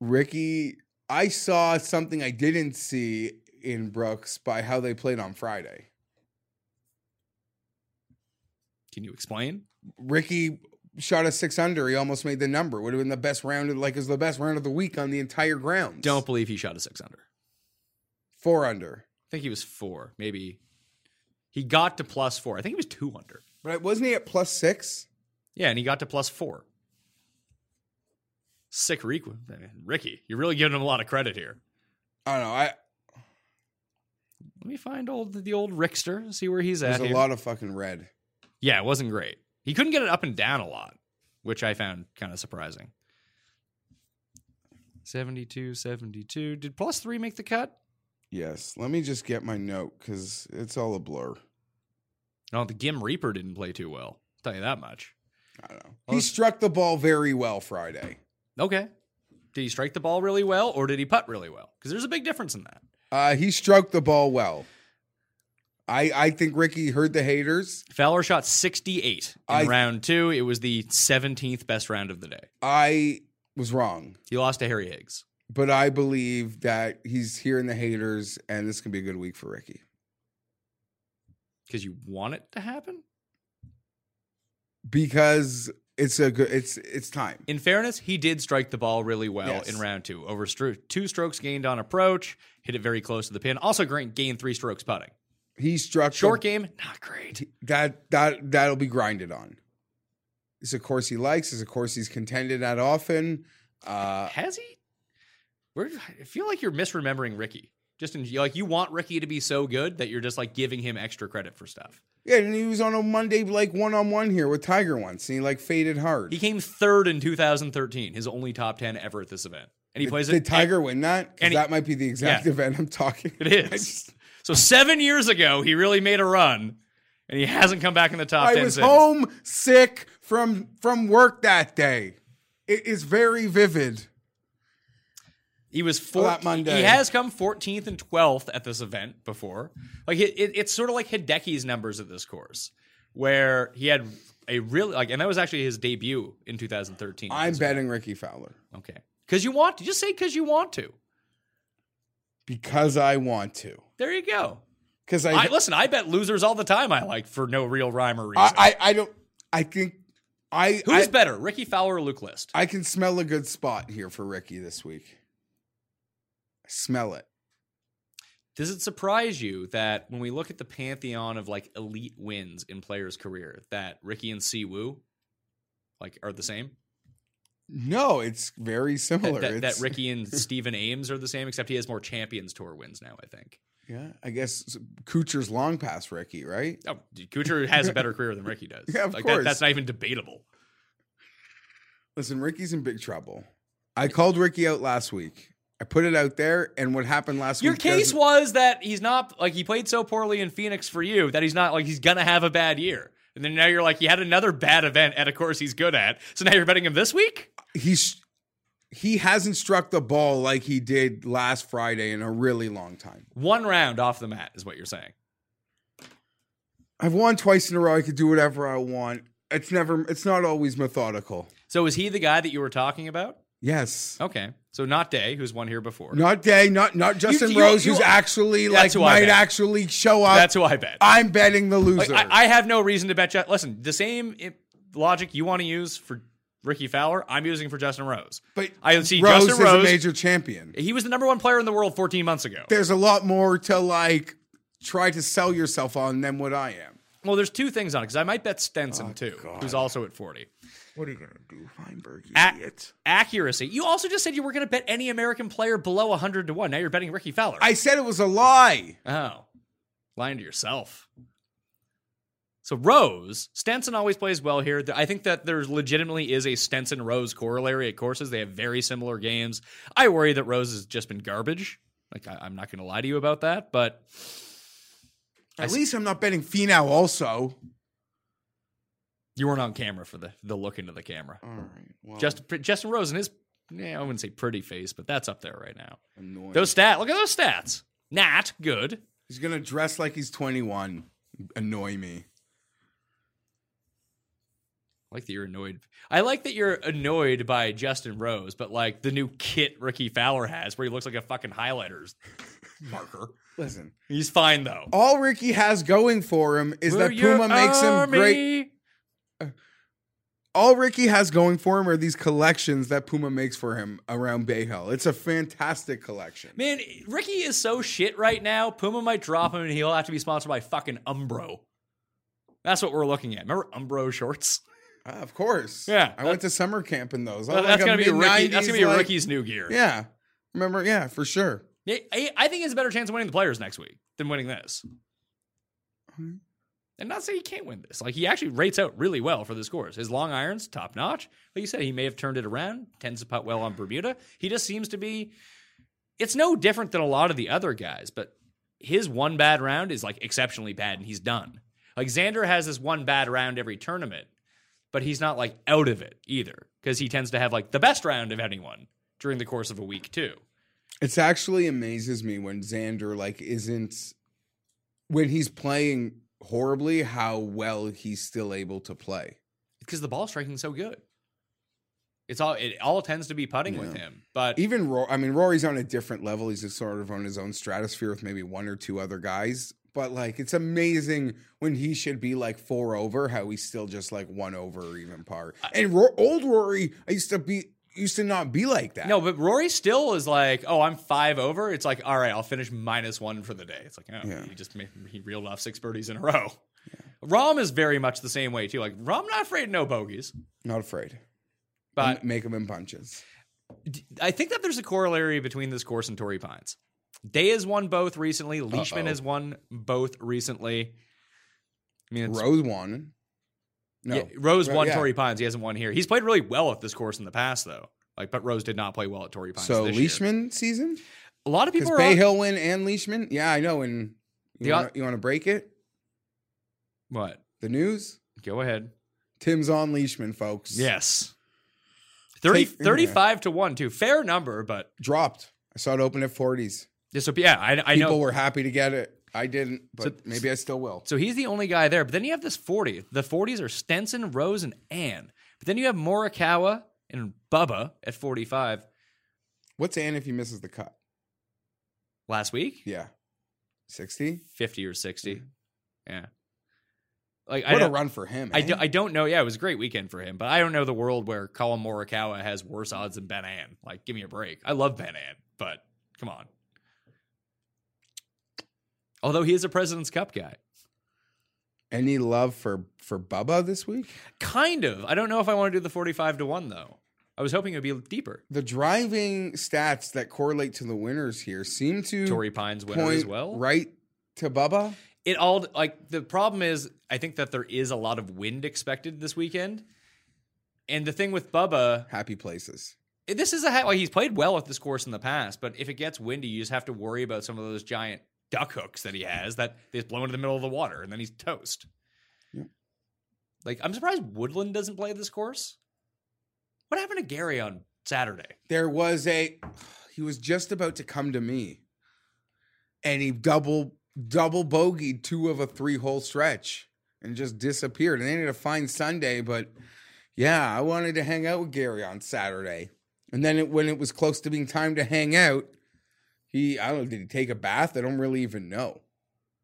Ricky, I saw something I didn't see in Brooks by how they played on Friday.
Can you explain?
Ricky shot a six under. He almost made the number. Would have been the best round, of, like was the best round of the week on the entire grounds.
Don't believe he shot a six under.
four under.
I think he was four, maybe. He got to plus four. I think he was two under.
But wasn't he at plus six?
Yeah, and he got to plus four. Sick Ricky. Ricky, you're really giving him a lot of credit here.
I don't know. I
Let me find old the old Rickster, see where he's at.
there's a
here.
lot of fucking red.
Yeah, it wasn't great. He couldn't get it up and down a lot, which I found kind of surprising. 72, 72. Did plus three make the cut?
Yes. Let me just get my note because it's all a blur.
No, the Gim Reaper didn't play too well. I'll tell you that much.
I don't know.
Well,
he struck the ball very well Friday.
Okay. Did he strike the ball really well or did he putt really well? Because there's a big difference in that.
Uh, he struck the ball well. I I think Rickie heard the haters.
Fowler shot 68 in
I-
round two. It was the 17th best round of the day.
I was wrong,
He lost to Harry Higgs.
but I believe that he's hearing the haters, and this can be a good week for Rickie.
Because you want it to happen?
because it's a good. It's it's time.
In fairness, he did strike the ball really well
Yes.
in round two. Over stro- two strokes gained on approach, hit it very close to the pin. Also, gained three strokes putting.
He struck
Short game, not great.
that that that'll be grinded on. It's a course he likes. It's a course he's contended at often. Uh,
Has he? Where, I feel like you're misremembering Rickie. Just in, like you want Rickie to be so good that you're just like giving him extra credit for stuff.
yeah, and he was on a Monday like one on one here with Tiger once, and he like faded hard.
He came third in 2013, his only top 10 ever at this event. And he
did,
plays
did
it.
Tiger win that? 'Cause
and he-
that might be the exact
Yeah.
event I'm talking.
It is. So seven years ago, he really made a run, and he hasn't come back in the top
I
10
was
since.
home from from work that day. It is very vivid.
He was four.
Monday.
He has come 14th and 12th at this event before. Like it, it, it's sort of like Hideki's numbers at this course, where he had a really like, and that was actually his debut in 2013.
I'm betting Rickie Fowler
okay because you want to just say because you want to.
because I want to.
There you go.
Because I,
I, listen. I bet losers all the time. I like for no real rhyme or reason.
I, I, I don't. I think I,
Who's
I,
better, Rickie Fowler or Luke List?
I can smell a good spot here for Rickie this week. I smell it.
Does it surprise you that when we look at the pantheon of like elite wins in players' career, that Rickie and Si Woo like are the same?
No, it's very similar.
that, that
It's-
Rickie and Stephen Ames are the same, except he has more Champions Tour wins now. I think.
Yeah, I guess Kuchar's long past Rickie, right?
Oh, Kuchar has a better career than Rickie does.
Yeah, of
like
course.
That, that's not even debatable.
Listen, Rickie's in big trouble. I called Rickie out last week. I put it out there, and what happened last
Your
week?
Your case
doesn't-
was that he's not like he played so poorly in Phoenix for you that he's not like he's gonna have a bad year. And then now you're like he had another bad event at a course he's good at. So now you're betting him this week?
he's he hasn't struck the ball like he did last Friday in a really long time.
One round off the mat is what you're saying.
I've won twice in a row. I could do whatever I want. It's never. It's not always methodical.
So is he the guy that you were talking about?
Yes.
Okay. So not Day, who's won here before.
Not Day, not not Justin
you-
Rose,
you-
who's actually like
who
might actually show up.
That's who I bet.
I'm betting the
Like,
loser.
I, I have no reason to bet. Ju- Listen, the same eh, logic you want to use for Rickie Fowler, I'm using for Justin Rose.
but
I see
Rose
Justin
is
Rose.
a major champion.
He was the number one player in the world 14 months ago.
There's a lot more to like try to sell yourself on than what I am.
Well, there's two things on it because I might bet Stenson
Oh,
too,
God.
who's also at 40.
What are you gonna do, Feinberg? You
A-
idiot.
accuracy. You also just said you were going to bet any American player below 100 to 1. Now you're betting Rickie Fowler.
I said it was a lie.
oh, lying to yourself. So Rose, Stenson always plays well here. I think that there legitimately is a Stenson Rose corollary at courses. They have very similar games. I worry that Rose has just been garbage. Like I, I'm not going to lie to you about that, but
At least I'm not betting Finau also.
you weren't on camera for the the look into the camera.
All right. Well,
Just Justin Rose and his, yeah, I wouldn't say pretty face, but that's up there right now.
annoying.
Those stats. Look at those stats. Nat, good.
He's gonna dress like he's 21. Annoy me.
I like that you're annoyed. I like that you're annoyed by Justin Rose, but like the new kit Rickie Fowler has, where he looks like a fucking highlighters marker.
Listen,
He's fine though.
all Rickie has going for him is
We're
that Puma makes him great. All Rickie has going for him are these collections that Puma makes for him around Bay Hill. It's a fantastic collection.
Man, Rickie is so shit right now. Puma might drop him, and he'll have to be sponsored by fucking Umbro. That's what we're looking at. Remember Umbro shorts?
Ah, of course.
Yeah,
I went to summer camp in those.
Well, that's
like
gonna be Rickie. That's gonna be
like-
Rickie's new gear.
Yeah. Remember? Yeah, for sure.
I, I think he has a better chance of winning the players next week than winning this.
Hmm.
And not say he can't win this. Like he actually rates out really well for the scores. His long irons, top notch. Like you said, he may have turned it around. Tends to putt well on Bermuda. He just seems to be. It's no different than a lot of the other guys, but his one bad round is like exceptionally bad, and he's done. Like Xander has this one bad round every tournament, but he's not like out of it either because he tends to have like the best round of anyone during the course of a week too.
It's actually amazes me when Xander like isn't when he's playing horribly how well he's still able to play.
because the ball striking is so good. It's all it all tends to be putting with him, but
Even Rory, I mean Rory's on a different level. He's just sort of on his own stratosphere with maybe one or two other guys. But like it's amazing when he should be like four over, how he's still just like one over or even par. And Ro- old Rory, I used to be used to not be like that.
no, but Rory still is like, oh, I'm five over. It's like, all right, I'll finish minus one for the day. It's like, oh,
Yeah.
he just made, he reeled off six birdies in a row. Rahm is very much the same way too. Like Rahm, not afraid of no bogeys,
not afraid.
but
make him in punches.
I think that there's a corollary between this course and Torrey Pines. Day has won both recently. Leishman
Uh-oh.
has won both recently. I mean,
Rose won. No,
yeah, Rose won
yeah.
Torrey Pines. He hasn't won here. He's played really well at this course in the past, though. Like, but Rose did not play well at Torrey Pines.
So
Leishman year.
season.
A lot of people
Bay
on...
Hill win and Leishman. Yeah, I know. And you want to break it?
What
the news?
Go ahead.
Tim's on Leishman, folks.
Yes. 30,
Take,
35 yeah. to 1, too. Fair number, but.
Dropped. I saw it open at
40s. Yeah, so yeah, I, I
people
know people
were happy to get it. I didn't, but
so,
maybe I still will.
So he's the only guy there. But then you have this 40. The 40s are Stenson, Rose, and An. But then you have Morikawa and Bubba at 45.
What's An if he misses the cut?
Last week?
Yeah. 60?
50 or 60. Mm. Yeah. Like,
what a run for him!
I,
eh?
do, I don't know. Yeah, it was a great weekend for him, but I don't know the world where Collin Morikawa has worse odds than Ben An. Like, give me a break. I love Ben An, but come on, Although he is a President's Cup guy.
Any love for for Bubba this week?
Kind of. I don't know if I want to do the 45 to 1, though. I was hoping it would be deeper.
The driving stats that correlate to the winners here seem to
Torrey Pines winner as well.
right to Bubba.
It all, like, the problem is, I think that there is a lot of wind expected this weekend. And the thing with Bubba,
Happy places.
this is a like he's played well at this course in the past, but if it gets windy, you just have to worry about some of those giant duck hooks that he has that they just blow into the middle of the water and then he's toast.
Yeah.
Like I'm surprised Woodland doesn't play this course. What happened to Gary on Saturday?
There was a he was just about to come to me, and he double double bogeyed two of a three hole stretch and just disappeared. And they had a fine Sunday, but yeah, I wanted to hang out with Gary on Saturday. And then it, when it was close to being time to hang out, he I don't know, did he take a bath? I don't really even know.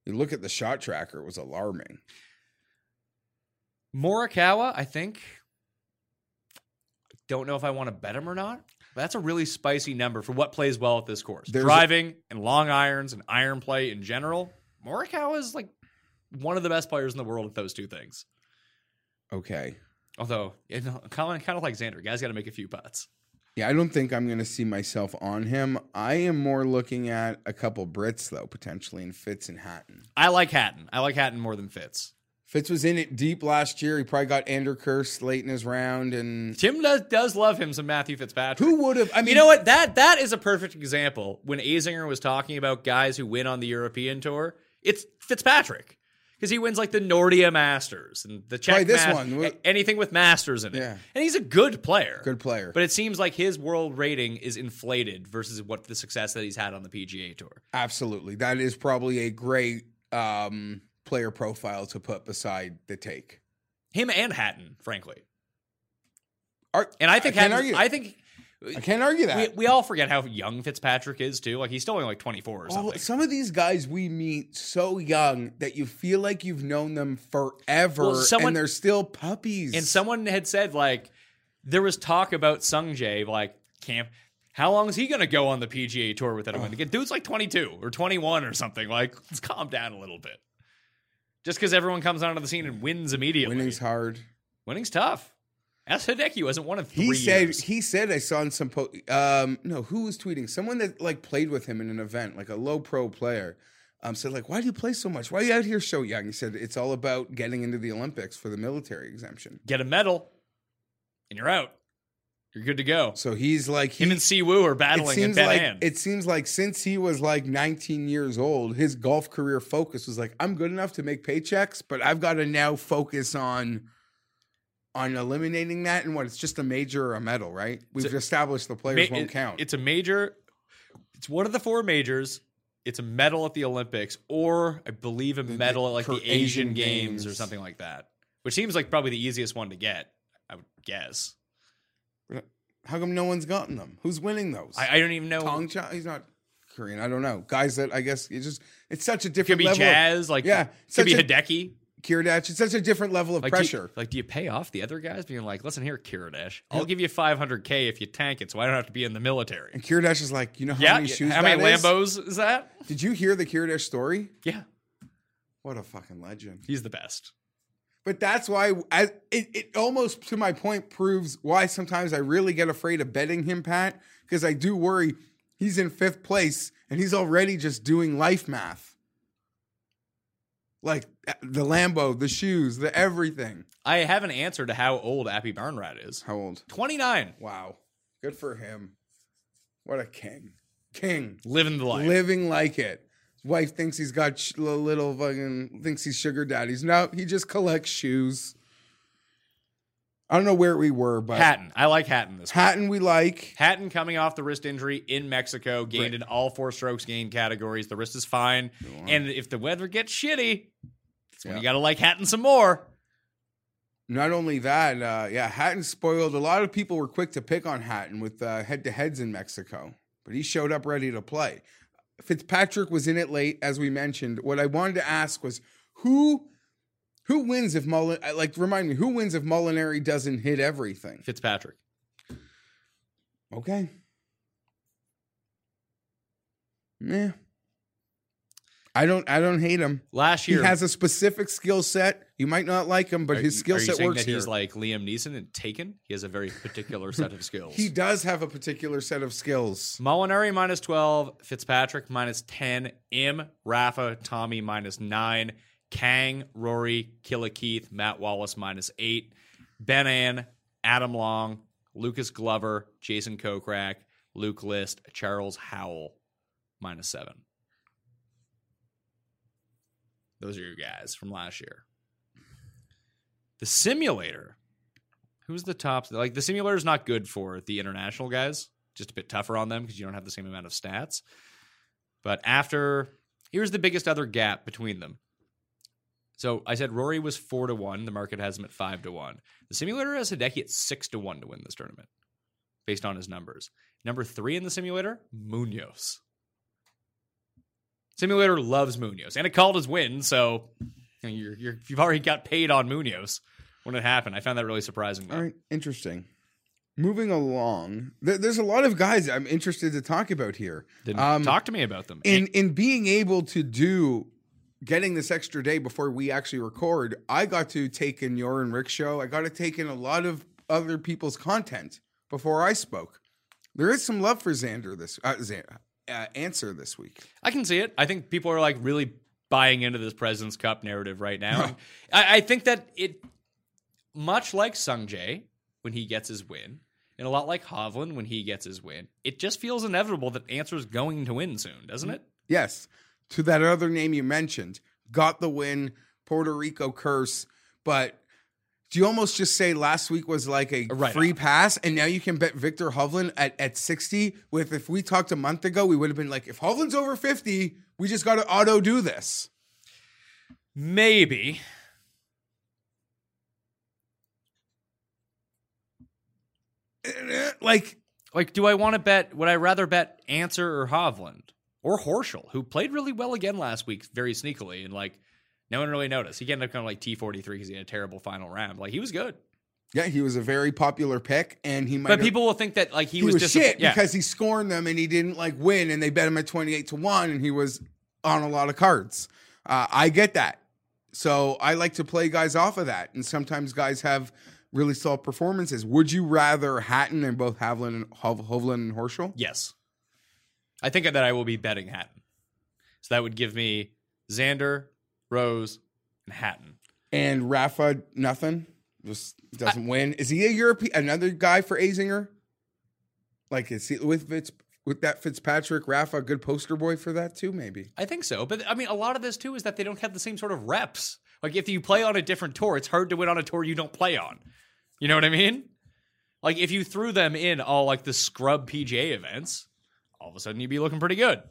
You look at the shot tracker; it was alarming.
Morikawa, I think. Don't know if I want to bet him or not. That's a really spicy number for what plays well at this course.
There's a-
Driving and long irons and iron play in general. Morikawa is like one of the best players in the world at those two things.
Okay.
Although, you know, kind of, kind of like Xander, guys got to make a few putts.
Yeah, I don't think I'm going to see myself on him. I am more looking at a couple Brits though, potentially in Fitz and Hatton.
I like Hatton. I like Hatton more than Fitz.
Fitz was in it deep last year. He probably got Anderkurst late in his round, and
Tim does, does love him some Matthew Fitzpatrick.
who would have? I mean,
you know what? That that is a perfect example. When Azinger was talking about guys who win on the European tour, it's Fitzpatrick. Because he wins like the Nordea Masters and the Czech
Probably this
Mas-
one.
a- anything with Masters in it.
Yeah.
And he's a good player.
Good player.
But it seems like his world rating is inflated versus what the success that he's had on the PGA Tour.
Absolutely. That is probably a great um, player profile to put beside the take.
Him and Hatton, frankly.
Ar-
And I think
I
Hatton. I think
I can't argue that.
we all forget how young Fitzpatrick is too. Like he's still only like 24 or
Oh,
something.
some of these guys we meet so young that you feel like you've known them forever
Well, someone-
and they're still puppies.
And someone had said like there was talk about Sung Jae like camp. How long is he going to go on the PGA Tour without a win? Again, dude's like 22 or 21 or something. Like let's calm down a little bit. Just because everyone comes onto the scene and wins immediately,
winning's hard.
winning's tough. Ask Hideki who hasn't one of three
He said
years.
he said I saw in some po- um no who was tweeting someone that like played with him in an event like a low pro player um said like why do you play so much why are you out here so young he said it's all about getting into the Olympics for the military exemption
Get a medal, and you're out. You're good to go.
so he's like he,
Him and Si Woo
are
battling in
seems like it seems like since he was like 19 years old his golf career focus was like I'm good enough to make paychecks but I've got to now focus on on eliminating that and what it's just a major or a medal right we've
a-
established the players
Ma-
won't
it-
count
It's a major. It's one of the four majors. It's a medal at the Olympics, or I believe a medal at like the Asian,
Asian
Games. or something like that. Which seems like probably the easiest one to get. I would guess.
How come no one's gotten them? Who's winning those?
I, I don't even know.
Tong Cha? He's not Korean. I don't know. Guys that I guess it's just it's such a different.
could be
level.
Jazz. Like
yeah,
could be
a-
Hideki.
Of, Kiradech. It's such a different level of
Like do you-
pressure.
like, do you pay off the other guys being like, listen here, Kiradech, I'll give you 500k if you tank it, so I don't have to be in the military.
and Kiradech is like, you know how
yeah,
many shoes
how many
is?
Lambos is that?
Did you hear the Kiradach story?
Yeah,
What a fucking legend.
he's the best.
But that's why I, it, it almost, to my point, proves why sometimes I really get afraid of betting him, Pat, because I do worry he's in fifth place and he's already just doing life math. Like uh, the Lambo, the shoes, the everything.
I have an answer to how old Aphibarnrat is.
How old?
29.
Wow. Good for him. What a king. King.
Living the life.
Living like it. His wife thinks he's got sh- little, little fucking, thinks he's sugar daddies. No, he just collects shoes. I don't know where we were, but
Hatton. I like Hatton this week.
Hatton we like.
Hatton coming off the wrist injury in Mexico, gained
Right.
in all four strokes gained categories. The wrist is fine. And if the weather gets shitty, that's when
Yeah.
you got to like Hatton some more.
Not only that, uh, yeah, Hatton spoiled. A lot of people were quick to pick on Hatton with uh, head to heads in Mexico, but he showed up ready to play. Fitzpatrick was in it late, as we mentioned. What I wanted to ask was who who wins if Mullen uh, like remind me who wins if Molinari doesn't hit everything?
Fitzpatrick.
Okay. Yeah. I don't I don't hate him.
Last year, He
has a specific skill set. You might not like him, but
Are
his skill set
saying
works.
He's like Liam Neeson and Taken. He has a very particular set of skills.
He does have a particular set of skills.
Molinari minus 12, Fitzpatrick minus 10, M Rafa, Tommy minus 9, Kang, Rory, Killa Keith, Matt Wallace minus 8, Ben An, Adam Long, Lucas Glover, Jason Kokrak, Luke List, Charles Howell minus 7. Those are your guys from last year. The simulator. Who's the top? Like the simulator is not good for the international guys. Just a bit tougher on them because you don't have the same amount of stats. But after here's the biggest other gap between them. So I said Rory was four to one. The market has him at five to one. The simulator has Hideki at six to one to win this tournament, based on his numbers. Number three in the simulator, Munoz. Simulator loves Munoz, and it called his win. So you you're, you've already got paid on Munoz when it happened. I found that really surprising. though.
All right, interesting. Moving along, there, there's a lot of guys I'm interested to talk about here. Um,
talk to me about them.
in in being able to do getting this extra day before we actually record, I got to take in your and Rick's show. I got to take in a lot of other people's content before I spoke. There is some love for Xander this uh, Xan- uh, Xander this week.
I can see it. I think people are like really buying into this President's Cup narrative right now. I, I think that it, much like Sung Jae when he gets his win, and a lot like Hovland when he gets his win, it just feels inevitable that Xander's going to win soon, doesn't it?
Yes, to that other name you mentioned, got the win Puerto Rico curse, but do you almost just say last week was like a
Right
free pass, and now you can bet Viktor Hovland at, at 60? With if we talked a month ago, we would have been like, if Hovland's over 50, we just got to auto do this.
Maybe.
Eh, eh, like,
Like, do I want to bet? Would I rather bet Xander or Hovland or Horschel, who played really well again last week, very sneakily, and like no one really noticed. He ended up kind of like T forty three because he had a terrible final round. Like he was good,
yeah, he was a very popular pick, and he might.
but people will think that like he,
he,
was,
was, shit
yeah.
because he scorned them and he didn't like win, and they bet him at twenty eight to one, and he was on a lot of cards. Uh, I get that, so I like to play guys off of that, and sometimes guys have really solid performances. Would you rather Hatton and both Havlin and Hov- Hovland and Horschel?
Yes. I think that I will be betting Hatton. So that would give me Xander, Rose, and Hatton.
And Rafa, nothing, just doesn't win. Is he a European? Another guy for Azinger? Like is he with Fitz, with that Fitzpatrick? Rafa, good poster boy for that too, maybe.
I think so. But I mean, a lot of this too is that they don't have the same sort of reps. Like if you play on a different tour, it's hard to win on a tour you don't play on. You know what I mean? Like if you threw them in all like the scrub PGA events, all of a sudden you'd be looking pretty good.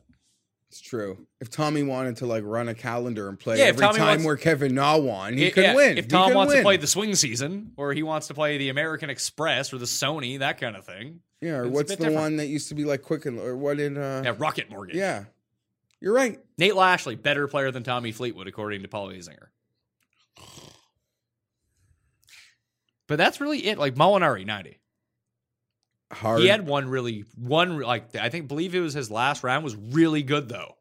It's true. If Tommy wanted to like run a calendar and play
Yeah,
every time
wants-
where Kevin Na won, he
Yeah,
could
yeah,
win.
If Tom wants
win.
to play the swing season, or he wants to play the American Express or the Sony, that kind of thing.
yeah, or what's the
different.
one that used to be like Quicken or what in uh
Yeah, Rocket Mortgage.
yeah. You're right.
Nate Lashley, better player than Tommy Fleetwood, according to Paul Azinger. But that's really it. Like Molinari, 90.
Hard.
He had one really, one, like, I think, believe it was his last round was really good, though.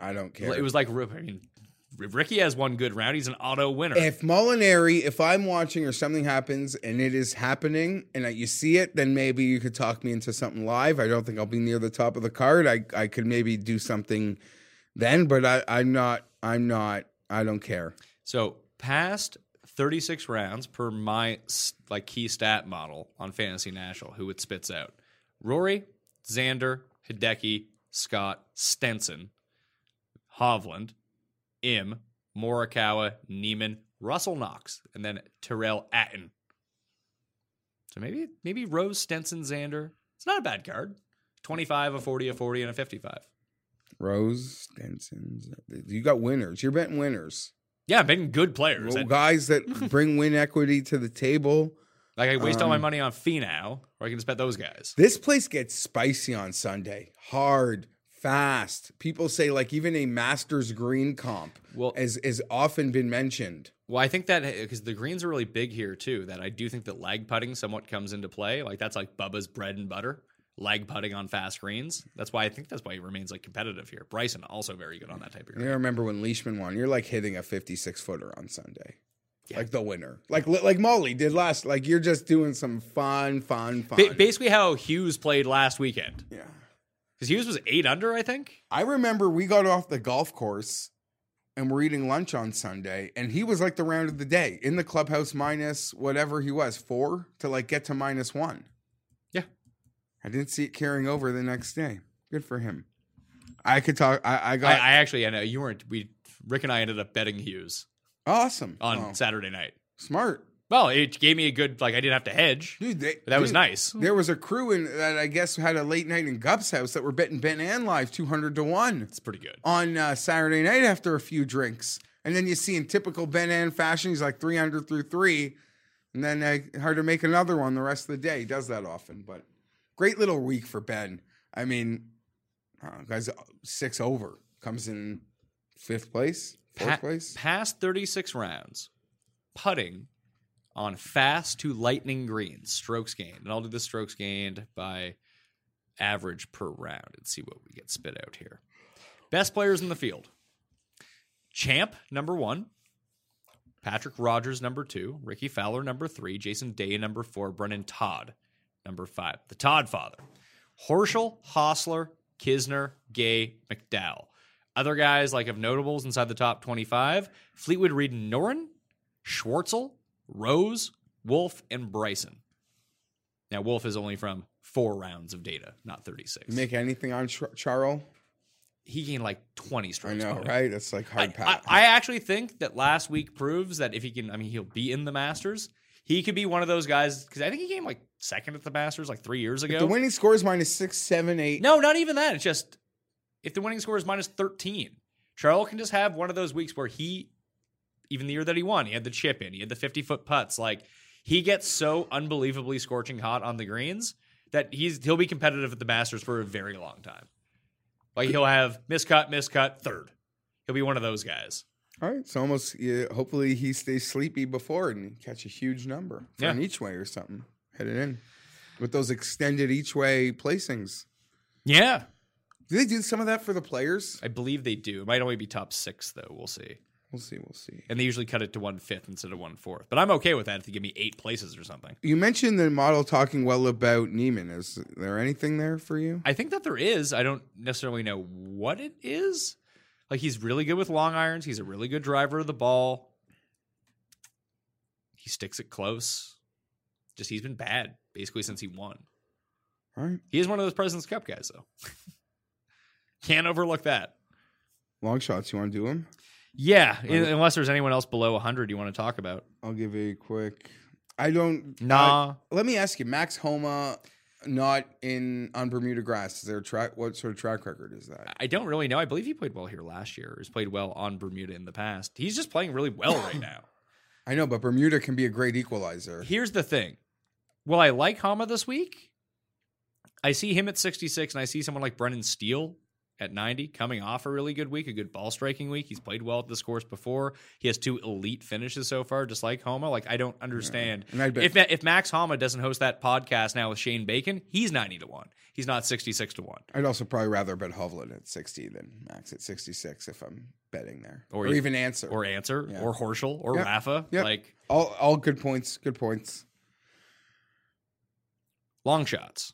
I don't care.
It was like, I mean, Rickie has one good round. He's an auto winner.
if Molinari, if I'm watching or something happens and it is happening and you see it, then maybe you could talk me into something live. I don't think I'll be near the top of the card. I, I could maybe do something then, but I, I'm not, I'm not, I don't care.
So past 36 rounds per my like key stat model on Fantasy National, who it spits out: Rory, Xander, Hideki, Scott, Stenson, Hovland, Im, Morikawa, Niemann, Russell Knox, and then Tyrrell Hatton. So maybe maybe Rose, Stenson, Xander. It's not a bad card. 25, a 40, a 40, and a 55.
Rose, Stenson's, you got winners. You're betting winners.
Yeah, I'm good players.
Well, guys that bring win equity to the table.
like I waste all my
um,
money on Finau, or I can just bet those guys.
This place gets spicy on Sunday. Hard, fast. People say like even a Masters green comp
Well-
has has often been mentioned.
Well, I think that because the greens are really big here too, that I do think that lag putting somewhat comes into play. Like that's like Bubba's bread and butter, lag putting on fast greens. That's why I think that's why he remains like competitive here. Bryson also very good on that type of
You
green.
know, remember when Leishman won? You're like hitting a 56 footer on Sunday. Like the winner, like like Molly did last. Like you're just doing some fun, fun, fun.
Ba- basically, how Hughes played last weekend
yeah,
because Hughes was eight under, I think.
I remember we got off the golf course and we're eating lunch on Sunday, and he was like the round of the day in the clubhouse minus whatever he was four to like get to minus one. I didn't see it carrying over the next day. Good for him. I could talk. I, I
I,
got
I actually, I know you weren't. We Rick and I ended up betting Hughes
awesome
on
Oh,
Saturday night.
smart,
Well, it gave me a good like I didn't have to hedge.
dude. They,
That was nice.
There was a crew in that I guess had a late night in Gup's house that were betting Ben An live two hundred to one.
It's pretty good.
on uh, Saturday night after a few drinks. And then you see in typical Ben An fashion, he's like 300 through three. And then uh, hard to make another one the rest of the day. He does that often. But great little week for Ben. I mean, uh, guys, six over. Comes in fifth place, fourth
Pa-
place.
Past 36 rounds, putting on fast to lightning greens, strokes gained. And I'll do the strokes gained by average per round and see what we get spit out here. Best players in the field. Champ, number one. Patrick Rodgers, number two. Ricky Fowler, number three. Jason Day, number four. Brendon Todd, number five. The Todd father. Horschel, Hossler, Kisner, Gay, McDowell. Other guys like of notables inside the top 25 Fleetwood Reed and Noren, Schwartzel, Rose, Wolff, and Bryson. Now, Wolff is only from four rounds of data, not 36.
You make anything on Char- Charles?
he gained like 20
I
strokes.
know,
better.
right? That's like hard
I,
pass.
I actually think that last week proves that if he can, I mean, he'll be in the Masters. He could be one of those guys because I think he came like second at the Masters like three years ago.
the winning score is minus six, seven, eight.
no, not even that. It's just if the winning score is minus 13, Charles can just have one of those weeks where he, even the year that he won, he had the chip in, he had the 50 foot putts. Like he gets so unbelievably scorching hot on the greens that he's he'll be competitive at the Masters for a very long time. Like he'll have miscut, miscut, third. He'll be one of those guys.
All right, so almost. Yeah, hopefully, he stays sleepy before and catch a huge number for
Yeah.
an each way or something. Headed in with those extended each way placings.
Yeah,
Do they do some of that for the players?
I believe they do. It might only be top six though. We'll see.
We'll see. We'll see.
And they usually cut it to one fifth instead of one fourth. But I'm okay with that if they give me eight places or something.
You mentioned the model talking well about Niemann. Is there anything there for you?
I think that there is. I don't necessarily know what it is. Like he's really good with long irons. He's a really good driver of the ball. He sticks it close. Just he's been bad basically since he won.
All right,
He is one of those President's Cup guys though. Can't overlook that.
long shots. You want to do them?
Yeah, un- unless there's anyone else below 100 you want to talk about.
I'll give a quick. I don't.
Nah.
uh, let me ask you, Max Homa, not in on Bermuda grass. Is there a track? What sort of track record is that?
I don't really know. I believe he played well here last year. He's played well on Bermuda in the past. He's just playing really well right now.
I know, but Bermuda can be a great equalizer.
Here's the thing. Will I like Homa this week? I see him at 66, and I see someone like Brendan Steele at 90 coming off a really good week, a good ball striking week. He's played well at this course before. He has two elite finishes so far, just like Homa. Like, I don't understand.
Bet-
if, if Max Homa doesn't host that podcast now with Shane Bacon, he's 90 to 1. He's not 66 to 1.
I'd also probably rather bet Hovland at 60 than Max at 66 if I'm betting there.
Or
Or, even Xander.
Or Xander,
Yeah.
or Horschel, or
Yeah.
Rafa. Like,
all, all good points. Good points.
Long shots.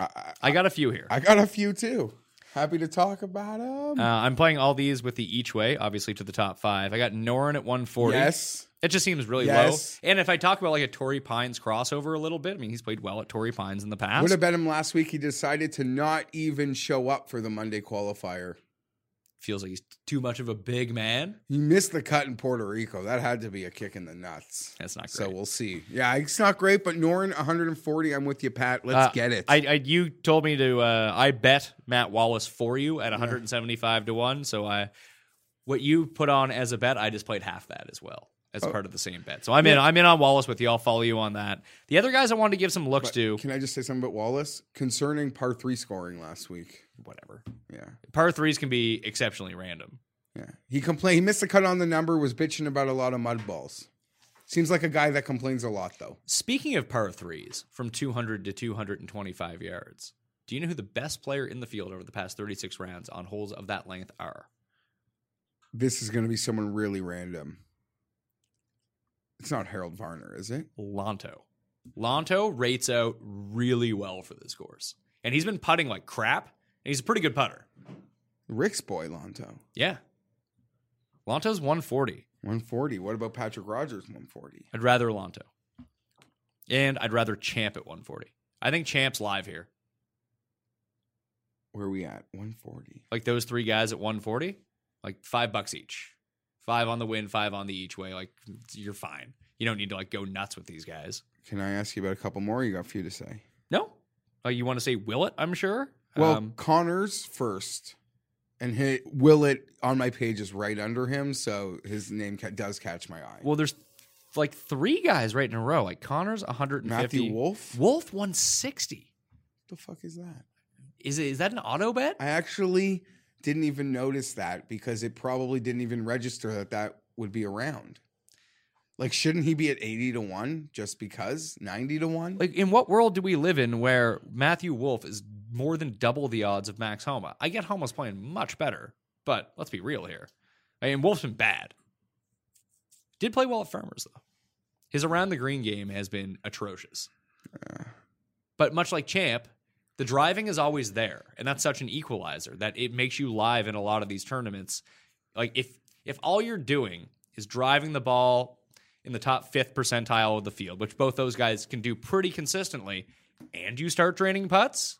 I, I,
I got a few here.
I got a few too. Happy to talk about them.
Uh, I'm playing all these with the each way, obviously to the top five. I got Noren at 140.
yes.
It just seems really
Yes.
low. And if I talk about like a Torrey Pines crossover a little bit, I mean, he's played well at Torrey Pines in the past.
Would have bet him last week. He decided to not even show up for the Monday qualifier.
Feels like he's too much of a big man.
He missed the cut in Puerto Rico. That had to be a kick in the nuts.
That's not
So we'll see. Yeah, it's not great, but Noren 140. I'm with you, Pat. Let's
Uh,
get it.
I, I you told me to. Uh, I bet Matt Wallace for you at 175 to one. So I, what you put on as a bet, I just played half that as well as
Oh.
part of the same bet. So I'm in. I'm in on Wallace with you. I'll follow you on that. The other guys I wanted to give some looks
But
to.
Can I just say something about Wallace concerning par three scoring last week?
Whatever.
Yeah,
Par threes can be exceptionally random.
yeah. He complained. He missed the cut on the number. Was bitching about a lot of mud balls. Seems like a guy that complains a lot, though.
Speaking of par threes from 200 to 225 yards, do you know who the best player in the field over the past 36 rounds on holes of that length are?
This is going to be someone really random. It's not Harold Varner, is it?
Lanto. Lanto rates out really well for this course. And he's been putting like crap, he's a pretty good putter.
Rick's boy, Lanto.
Yeah. Lanto's 140.
140. What about Patrick Rodgers, 140?
I'd rather Lanto. And I'd rather Champ at 140. I think Champ's live here.
Where are we at? 140.
Like those three guys at 140, like five bucks each. Five on the win, five on the each way. Like you're fine. You don't need to like go nuts with these guys.
Can I ask you about a couple more? You got a few to say.
No. Like you want to say Willett, I'm sure.
Well,
Um,
Conners first, and he, it on my page is right under him, so his name ca- does catch my eye.
well, there's like three guys right in a row. Like Connor's 150.
Matthew Wolff?
Wolff 160.
What the fuck is that?
Is it is that an auto bet?
I actually didn't even notice that because it probably didn't even register that that would be around. Like, shouldn't he be at 80 to 1 just because? 90 to 1?
Like in what world do we live in where Matthew Wolff is more than double the odds of Max Homa? I get Homa's playing much better, but let's be real here. I mean, Wolff's been bad. Did play well at Farmers though. His around the green game has been atrocious. But much like Champ, the driving is always there, and that's such an equalizer that it makes you live in a lot of these tournaments. Like if if all you're doing is driving the ball in the top fifth percentile of the field, which both those guys can do pretty consistently, and you start draining putts,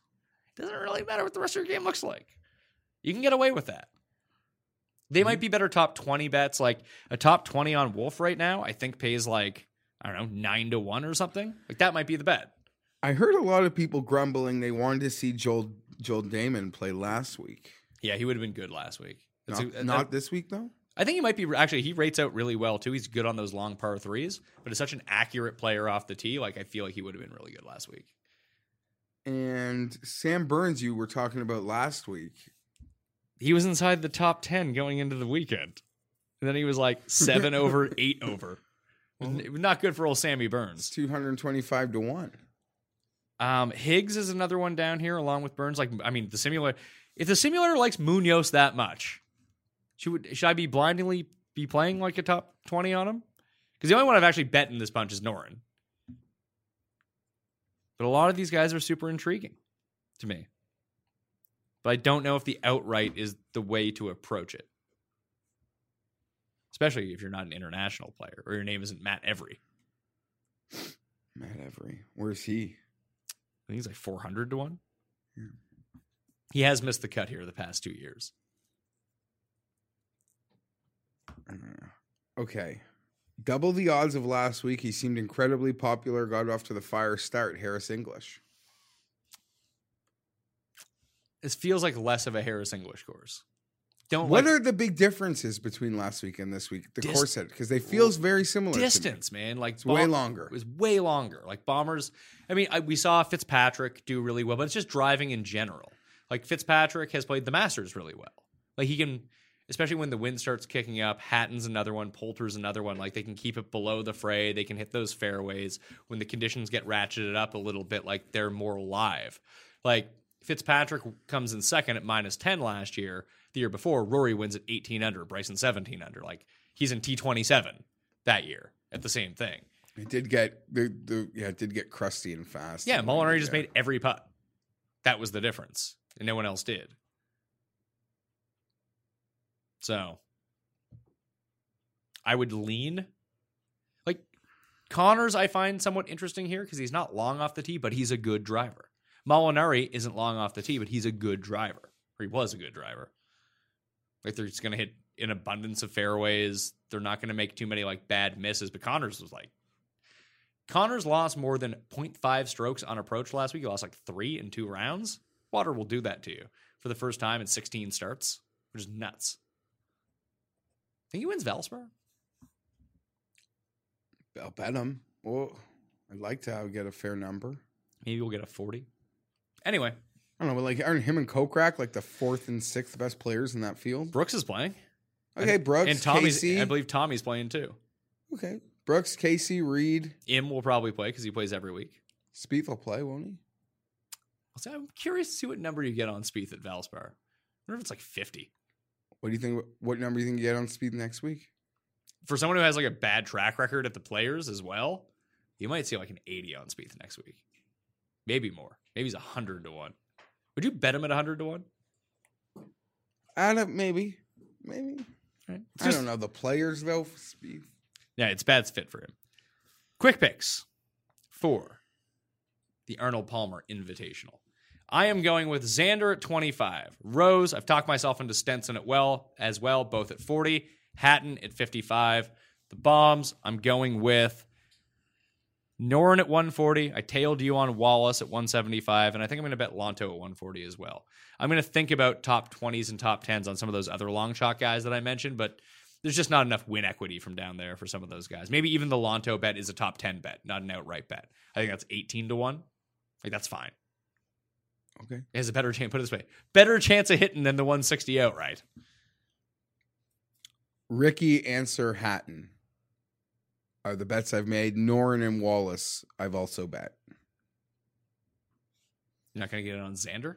doesn't really matter what the rest of your game looks like. You can get away with that. They might mm-hmm. be better top 20 bets. Like a top 20 on Wolff right now, I think pays like, I don't know, nine to one or something. Like that might be the bet.
I heard a lot of people grumbling they wanted to see Joel Joel Dahmen play last week.
Yeah, he would have been good last week.
Not, not this week though.
I think he might be actually. He rates out really well too. He's good on those long par threes, but is such an accurate player off the tee. Like I feel like he would have been really good last week.
And Sam Burns, you were talking about last week.
He was inside the top ten going into the weekend, and then he was like seven over, eight over. It was- it was not good for old Sammy Burns.
two hundred and twenty-five to one.
Um, Higgs is another one down here along with Burns. Like I mean, the simulator. If the simulator likes Munoz that much, should should I be blindly be playing like a top twenty on him? Because the only one I've actually bet in this bunch is Noren. But a lot of these guys are super intriguing to me. But I don't know if the outright is the way to approach it. Especially if you're not an international player or your name isn't Matt Every.
Matt Every, where's he?
I think he's like 400 to 1.
Yeah.
He has missed the cut here the past two years.
Uh, okay. Double the odds of last week. He seemed incredibly popular, got off to the fire start. Harris English.
This feels like less of a Harris English course. Don't
What
like
are the big differences between last week and this week? The
Dis-
course set because they feels very similar.
distance, man. Like
It's way longer.
It was way longer. Like bombers. I mean, I, we saw Fitzpatrick do really well, but it's just driving in general. Like Fitzpatrick has played the Masters really well. Like he can, especially when the wind starts kicking up. Hatton's another one. Poulter's another one. Like they can keep it below the fray. They can hit those fairways when the conditions get ratcheted up a little bit. Like they're more live. Like Fitzpatrick comes in second at minus ten last year. The year before, Rory wins at eighteen under. Bryson seventeen under. Like he's in T twenty seven that year at the same thing.
It did get the, the yeah, it did get crusty and fast.
Yeah, Molinari just made every putt. That was the difference, and no one else did. So, I would lean like Conners. I find somewhat interesting here because he's not long off the tee, but he's a good driver. Molinari isn't long off the tee, but he's a good driver, or he was a good driver. Like they're just going to hit an abundance of fairways. They're not going to make too many like bad misses. But Conners was like Conners lost more than 0.5 strokes on approach last week. He lost like three in two rounds. Water will do that to you for the first time in 16 starts, which is nuts. Think he wins Valspar?
I'll bet him. Well, I'd like to have, get a fair number.
Maybe we'll get a 40. Anyway,
I don't know, but like aren't him and Kokrak like the fourth and sixth best players in that field?
Brooks is playing.
Okay, Brooks,
and Tommy's,
Casey.
I believe Tommy's playing too.
Okay, Brooks, Casey, Reed,
Im will probably play because he plays every week.
Spieth will play, won't he?
I'm curious to see what number you get on Spieth at Valspar. I wonder if it's like 50.
What do you think? What number do you think you get on Spieth next week?
For someone who has like a bad track record at the players as well, you might see like an 80 on Spieth next week. Maybe more. Maybe he's 100 to 1. Would you bet him at 100 to 1?
I don't. Maybe, maybe.
Right.
I
just-
don't know the players though. Spieth.
Yeah, it's bad fit for him. Quick picks for the Arnold Palmer Invitational. I am going with Xander at 25. Rose, I've talked myself into Stenson at well as well, both at 40. Hatton at 55. The bombs, I'm going with Noren at 140. I tailed you on Wallace at 175, and I think I'm going to bet Lanto at 140 as well. I'm going to think about top 20s and top 10s on some of those other long shot guys that I mentioned, but there's just not enough win equity from down there for some of those guys. Maybe even the Lanto bet is a top 10 bet, not an outright bet. I think that's 18 to 1. Like, that's fine.
Okay.
It has a better chance, put it this way, better chance of hitting than the 160 outright.
Rickie, Xander, Hatton are the bets I've made. Noren and Wallace, I've also bet.
You're not going to get it on Xander?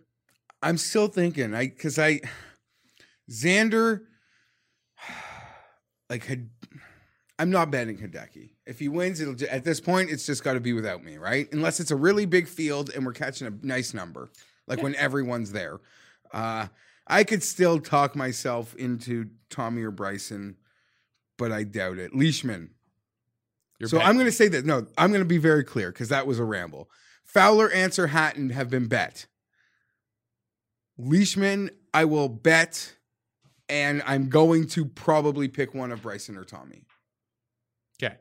I'm still thinking, I because I Xander, like had, I'm not betting Hideki. If he wins, it'll at this point it's just got to be without me, right? Unless it's a really big field and we're catching a nice number, like when everyone's there. Uh, I could still talk myself into Tommy or Bryson, but I doubt it. Leishman,
You're
so I'm going to say that. No, I'm going to be very clear because that was a ramble. Fowler, Xander, Hatton have been bet. Leishman, I will bet, and I'm going to probably pick one of Bryson or Tommy.
Okay.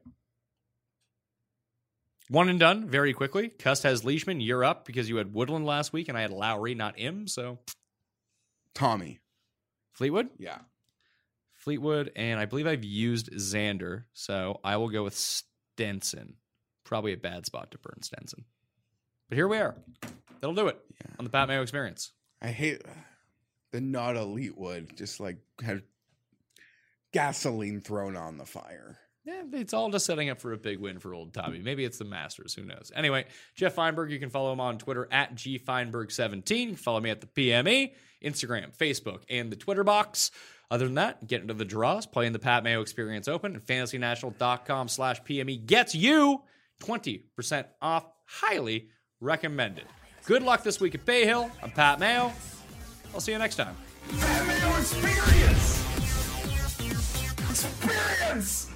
One and done very quickly. Cust has Leishman. You're up because you had Woodland last week and I had Lowry, not him. So
Tommy.
Fleetwood?
Yeah.
Fleetwood. And I believe I've used Xander. So I will go with Stenson. Probably a bad spot to burn Stenson. But here we are. That'll do it on the Pat Mayo experience.
I hate the not elite wood. Just like had gasoline thrown on the fire.
Yeah, it's all just setting up for a big win for old Tommy. Maybe it's the Masters. Who knows? Anyway, Jeff Feinberg, you can follow him on Twitter at gfeinberg17. Follow me at the PME, Instagram, Facebook, and the Twitter box. Other than that, get into the draws, play in the Pat Mayo Experience Open, and fantasynational.com slash PME gets you 20% off. Highly recommended. Good luck this week at Bay Hill. I'm Pat Mayo. I'll see you next time.
Pat Mayo Experience. Experience.